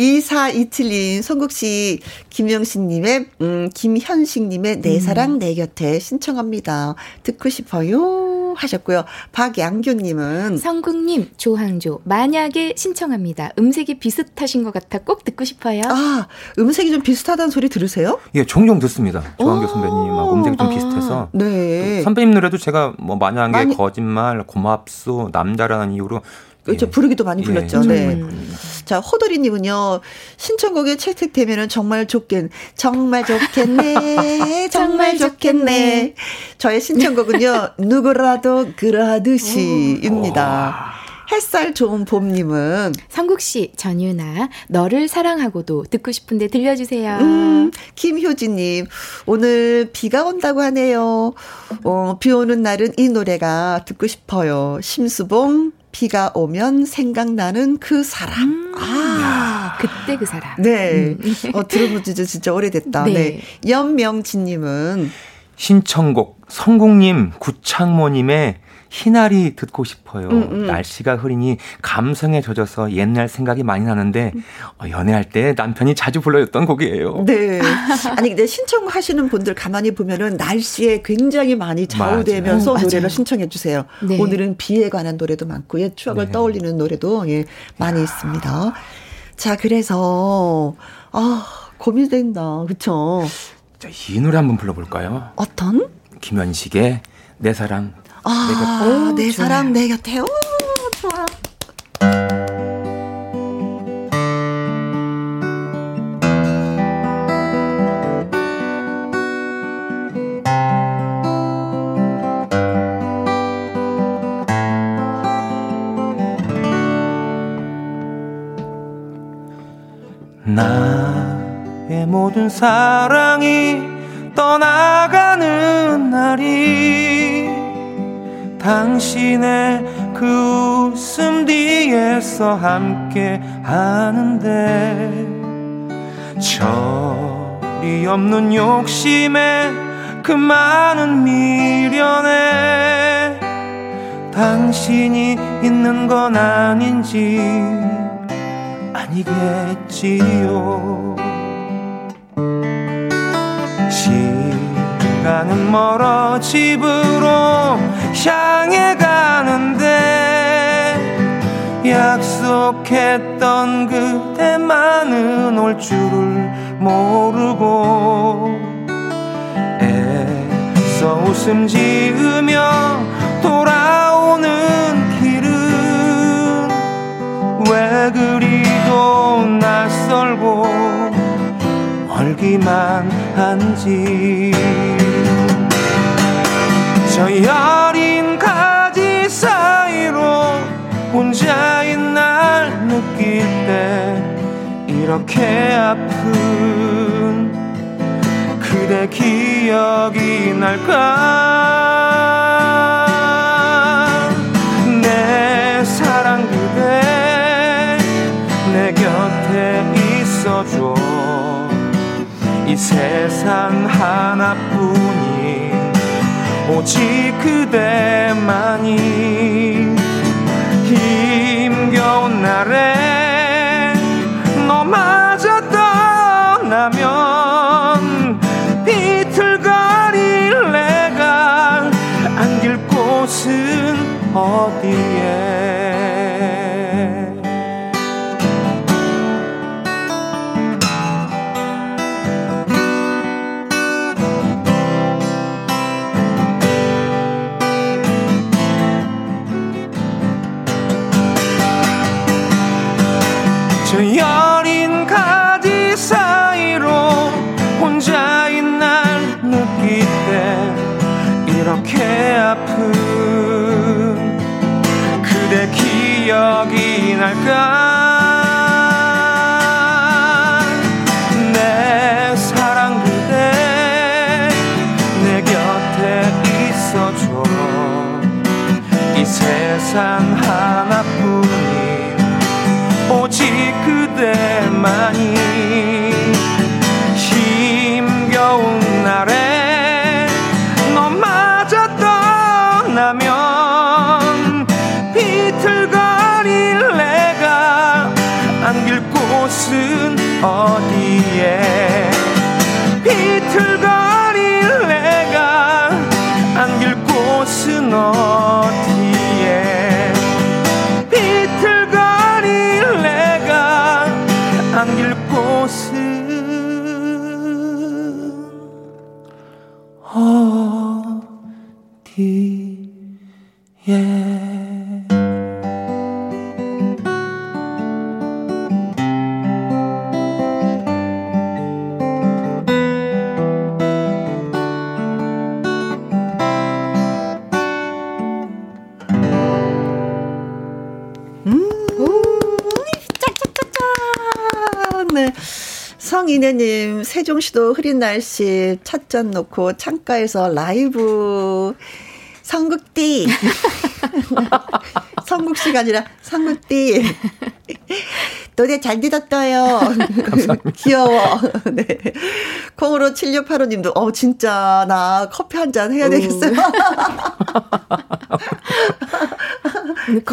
2427님, 송국 씨, 김영신님의, 음, 김현식 님의 내 음. 사랑 내 곁에 신청합니다. 듣고 싶어요. 하셨고요. 박양규 님은. 성국 님, 조항조, 만약에 신청합니다. 음색이 비슷하신 것 같아 꼭 듣고 싶어요. 아, 음색이 좀 비슷하다는 소리 들으세요? 예, 종종 듣습니다. 조항조 선배님하고 음색이 좀 아, 비슷해서. 네. 선배님 노래도 제가 뭐 만약에 많이... 거짓말, 고맙소, 남자라는 이유로 그렇죠. 예. 부르기도 많이 예, 불렀죠. 예, 네. 음. 자, 호돌이님은요, 신청곡에 채택되면은 정말 좋겠, 정말 좋겠네, [laughs] 정말 좋겠네. 저의 신청곡은요, [laughs] 누구라도 그러듯이입니다. 햇살 좋은 봄님은 성국 씨, 전유나 너를 사랑하고도 듣고 싶은데 들려주세요. 음, 김효진님 오늘 비가 온다고 하네요. 어, 비 오는 날은 이 노래가 듣고 싶어요. 심수봉 비가 오면 생각나는 그 사람. 음. 아, 그때 그 사람. 네. 음. 어, 들어본 지 진짜 오래됐다. 네. 네. 연명진님은 신청곡 성국님 구창모님의 희나리 듣고 싶어요. 음, 음. 날씨가 흐리니 감성에 젖어서 옛날 생각이 많이 나는데 어, 연애할 때 남편이 자주 불러줬던 곡이에요. 네. 아니 근데 신청하시는 분들 가만히 보면은 날씨에 굉장히 많이 좌우되면서 맞아요. 노래를 신청해 주세요. 네. 오늘은 비에 관한 노래도 많고 옛 추억을 네. 떠올리는 노래도 예, 많이 야. 있습니다. 자, 그래서 아, 고민된다. 그렇죠? 자, 이 노래 한번 불러 볼까요? 어떤? 김현식의 내 사랑 아, 내, 곁... 오, 내 사랑 내 곁에. 오, 좋아. 나의 모든 사랑이 떠나가는 날이 당신의 그 웃음 뒤에서 함께 하는데 절이 없는 욕심에 그 많은 미련에 당신이 있는 건 아닌지 아니겠지요. 시간은 멀어 집으로 향해 가는데 약속했던 그대만은 올 줄을 모르고 애써 웃음 지으며 돌아오는 길은 왜 그리도 낯설고 멀기만 한지. 저 여린 혼자인 날 느낄 때 이렇게 아픈 그대 기억이 날까? 내 사랑 그대 내 곁에 있어줘. 이 세상 하나뿐인 오직 그대만이 힘겨운 날에 너마저 떠나면 비틀거릴 내가 안길 곳은 어디에 날까? 내 사랑 그대 내 곁에 있어줘. 이 세상 하나뿐인 오직 그대만이 성인혜님, 세종시도 흐린 날씨 찻잔 놓고 창가에서 라이브 성국띠. [laughs] 성국 씨가 아니라 성국띠. 노래 잘 들었어요. 감사합니다. 귀여워. 네. 콩으로 7685님도, 어, 진짜, 나 커피 한 잔 해야 되겠어요. [laughs]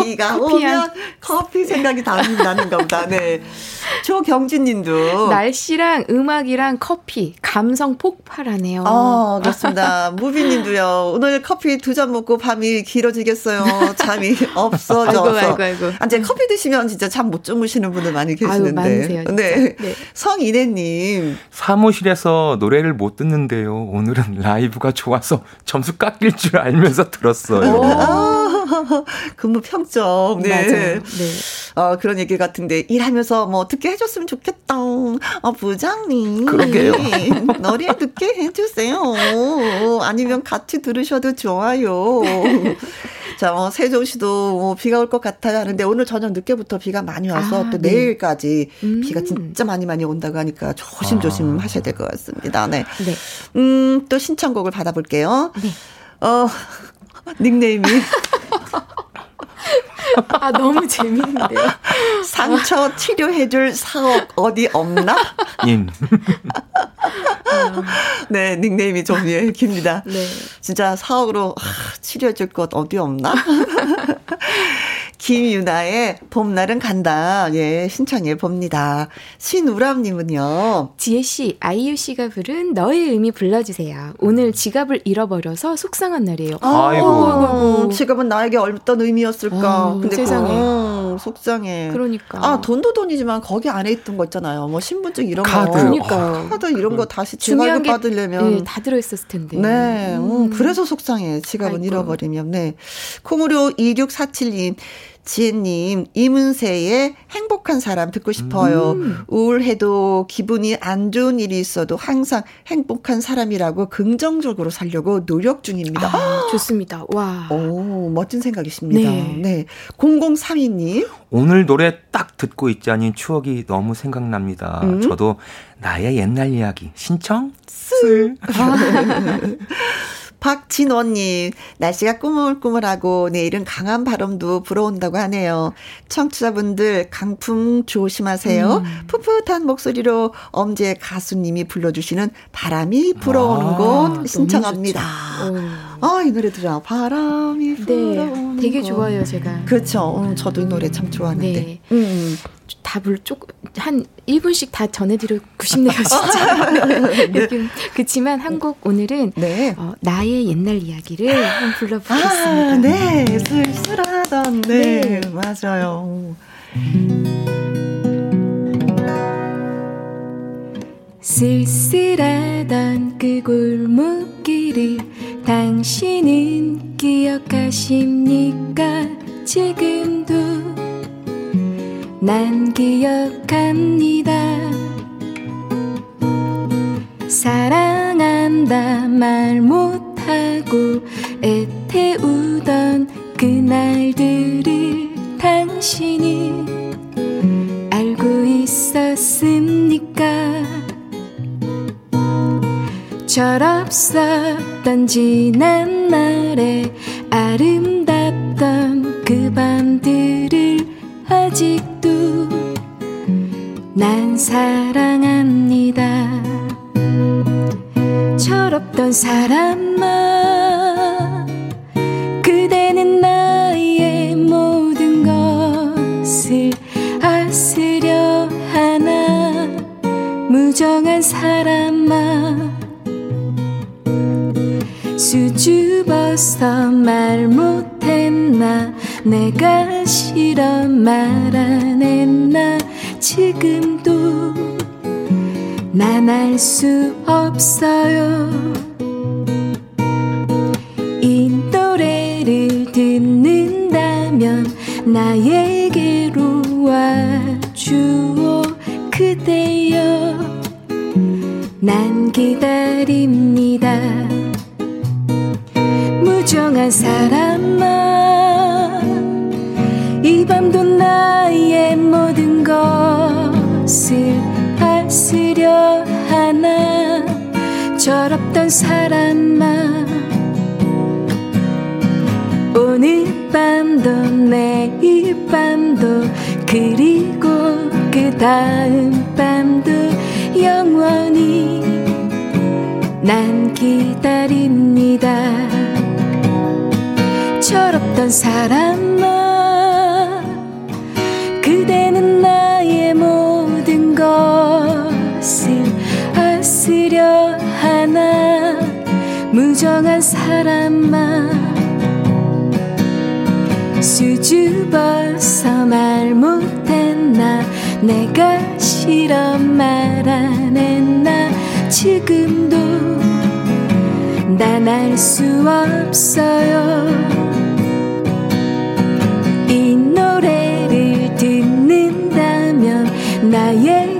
비가 오면 [laughs] 커피 생각이 다 나는가 보다. 네. [laughs] 조경진 님도. 날씨랑 음악이랑 커피, 감성 폭발하네요. 어, 그렇습니다. [laughs] 무비 님도요. 오늘 커피 두 잔 먹고 밤이 길어지겠어요. 잠이 없어져서. 아이고, 아이고, 아이고. 아, 이제 커피 드시면 진짜 잠 못 주무시는 분들 많이 계시는데. 아유, 많으세요, 네. 네. 성인혜 님. 사무실에서 노래를 못 듣는데요. 오늘은 라이브가 좋아서 점수 깎일 줄 알면서 들었어요. [laughs] 아, 근무 평점. 네. 맞아요. 네. 어, 그런 얘기 같은데, 일하면서 뭐 듣게 해줬으면 좋겠다. 어, 부장님. 그러게요. [laughs] 노래 듣게 해주세요. 아니면 같이 들으셔도 좋아요. [laughs] 자, 어, 세종시도 뭐 비가 올 것 같아요 하는데 오늘 저녁 늦게부터 비가 많이 와서 아, 또 네. 내일까지 음. 비가 진짜 많이 많이 온다고 하니까 조심조심 아. 하셔야 될 것 같습니다. 네. 네. 음, 또 신청곡을 받아볼게요. 네. 어, 닉네임이 [laughs] 아, 너무 재밌는데요. 상처 치료해줄 사업 어디 없나? 임. [laughs] 네, 닉네임이 좀 예, 깁니다. 네. 진짜 사업으로 아, 치료해줄 것 어디 없나? [laughs] 김유나의 봄날은 간다. 예, 신청해 봅니다. 신우람님은요. 지혜씨, 아이유씨가 부른 너의 의미 불러주세요. 오늘 지갑을 잃어버려서 속상한 날이에요. 아이고. 아이고. 지갑은 나에게 어떤 의미였을까. 어, 근데 세상에. 그, 어, 속상해. 그러니까. 아, 돈도 돈이지만 거기 안에 있던 거 있잖아요. 뭐 신분증 이런 카드. 거. 그러니까. 카드 이런 거 다시 재발급 받으려면. 네, 다 들어있었을 텐데. 네. 음. 음, 그래서 속상해. 지갑은 아이고. 잃어버리면. 네. 콩으로 2647님. 지혜님, 이문세의 행복한 사람 듣고 싶어요. 음. 우울해도 기분이 안 좋은 일이 있어도 항상 행복한 사람이라고 긍정적으로 살려고 노력 중입니다. 아, 좋습니다. 와. 오, 멋진 생각이십니다. 네. 네. 0032님. 오늘 노래 딱 듣고 있자니 추억이 너무 생각납니다. 음. 저도 나의 옛날 이야기 신청? 쓸. [laughs] [laughs] 박진원님, 날씨가 꾸물꾸물하고 내일은 강한 바람도 불어온다고 하네요. 청취자분들 강풍 조심하세요. 음. 풋풋한 목소리로 엄지의 가수님이 불러주시는 바람이 불어오는 아, 곳 신청합니다. 아, 이 노래 들어. 바람이 네, 불어오는 네, 되게 좋아요, 제가. 그렇죠. 음, 저도 이 노래 참 좋아하는데. 네. 음. 음. 답을 조금 한 1분씩 다 전해드리고 싶네요, 진짜. [laughs] 네. 그렇지만 한 곡 오늘은 네. 어, 나의 옛날 이야기를 한번 불러보겠습니다. 아, 네, 쓸쓸하던 네, 네. 맞아요. 쓸쓸하던 그 골목길을 당신은 기억하십니까? 지금도 난 기억합니다. 사랑한다 말 못하고 애태우던 그날들을 당신이 알고 있었습니까? 철없었던 지난 날의 아름답던 그 밤들을 아직도 난 사랑합니다. 철없던 사람아, 그대는 나의 모든 것을 아으려 하나, 무정한 사람아, 수줍어서 말 못했나, 내가 싫어 말 안 했나, 지금도 난 알 수 없어요. 이 노래를 듣는다면 나에게로 와주오 그대여 난 기다립니다. 무정한 사람아 이 밤도 나의 모든 것을 하으려 하나 철없던 사람아. 오늘 밤도 내일 밤도 그리고 그 다음 밤도 영원히 난 기다립니다 철없던 사람아 그대는 나의 모든 것을 아으려 하나 무정한 사람아. 수줍어서 말 못했나 내가 싫어 말 안 했나 지금도 난 알 수 없어요 나에게로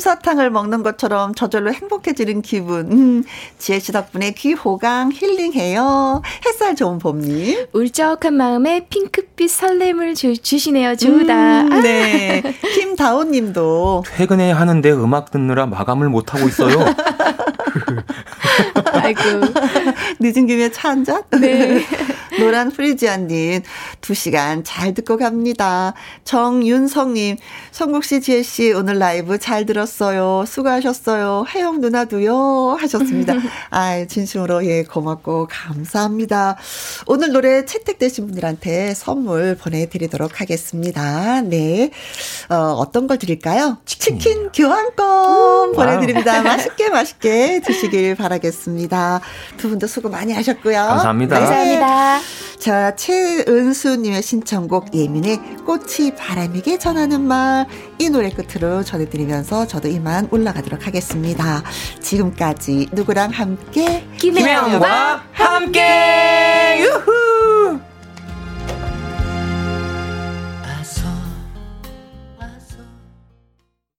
솜사탕을 먹는 것처럼 저절로 행복해지는 기분. 음, 지혜 씨 덕분에 귀 호강 힐링해요. 햇살 좋은 봄님. 울적한 마음에 핑크빛 설렘을 주, 주시네요, 주다. 음, 네. 김다온 님도. 퇴근해야 하는데 음악 듣느라 마감을 못하고 있어요. [laughs] 아이고. [laughs] 늦은 김에 차 한 잔? 네. [laughs] 노란 프리지아님, 두 시간 잘 듣고 갑니다. 정윤성님, 성국씨, 지혜씨, 오늘 라이브 잘 들었어요. 수고하셨어요. 혜영 누나도요. 하셨습니다. [laughs] 아 진심으로, 예, 고맙고, 감사합니다. 오늘 노래 채택되신 분들한테 선물 보내드리도록 하겠습니다. 네. 어, 어떤 걸 드릴까요? 치킨, 치킨 교환권 보내드립니다. 맛있게, 맛있게 드시길 바라겠습니다. 두 분도 수고 많이 하셨고요. 감사합니다. 네. 감사합니다. 자, 최은수님의 신청곡 예민의 꽃이 바람에게 전하는 말. 이 노래 끝으로 전해드리면서 저도 이만 올라가도록 하겠습니다. 지금까지 누구랑 함께? 김혜영과 함께! 유후!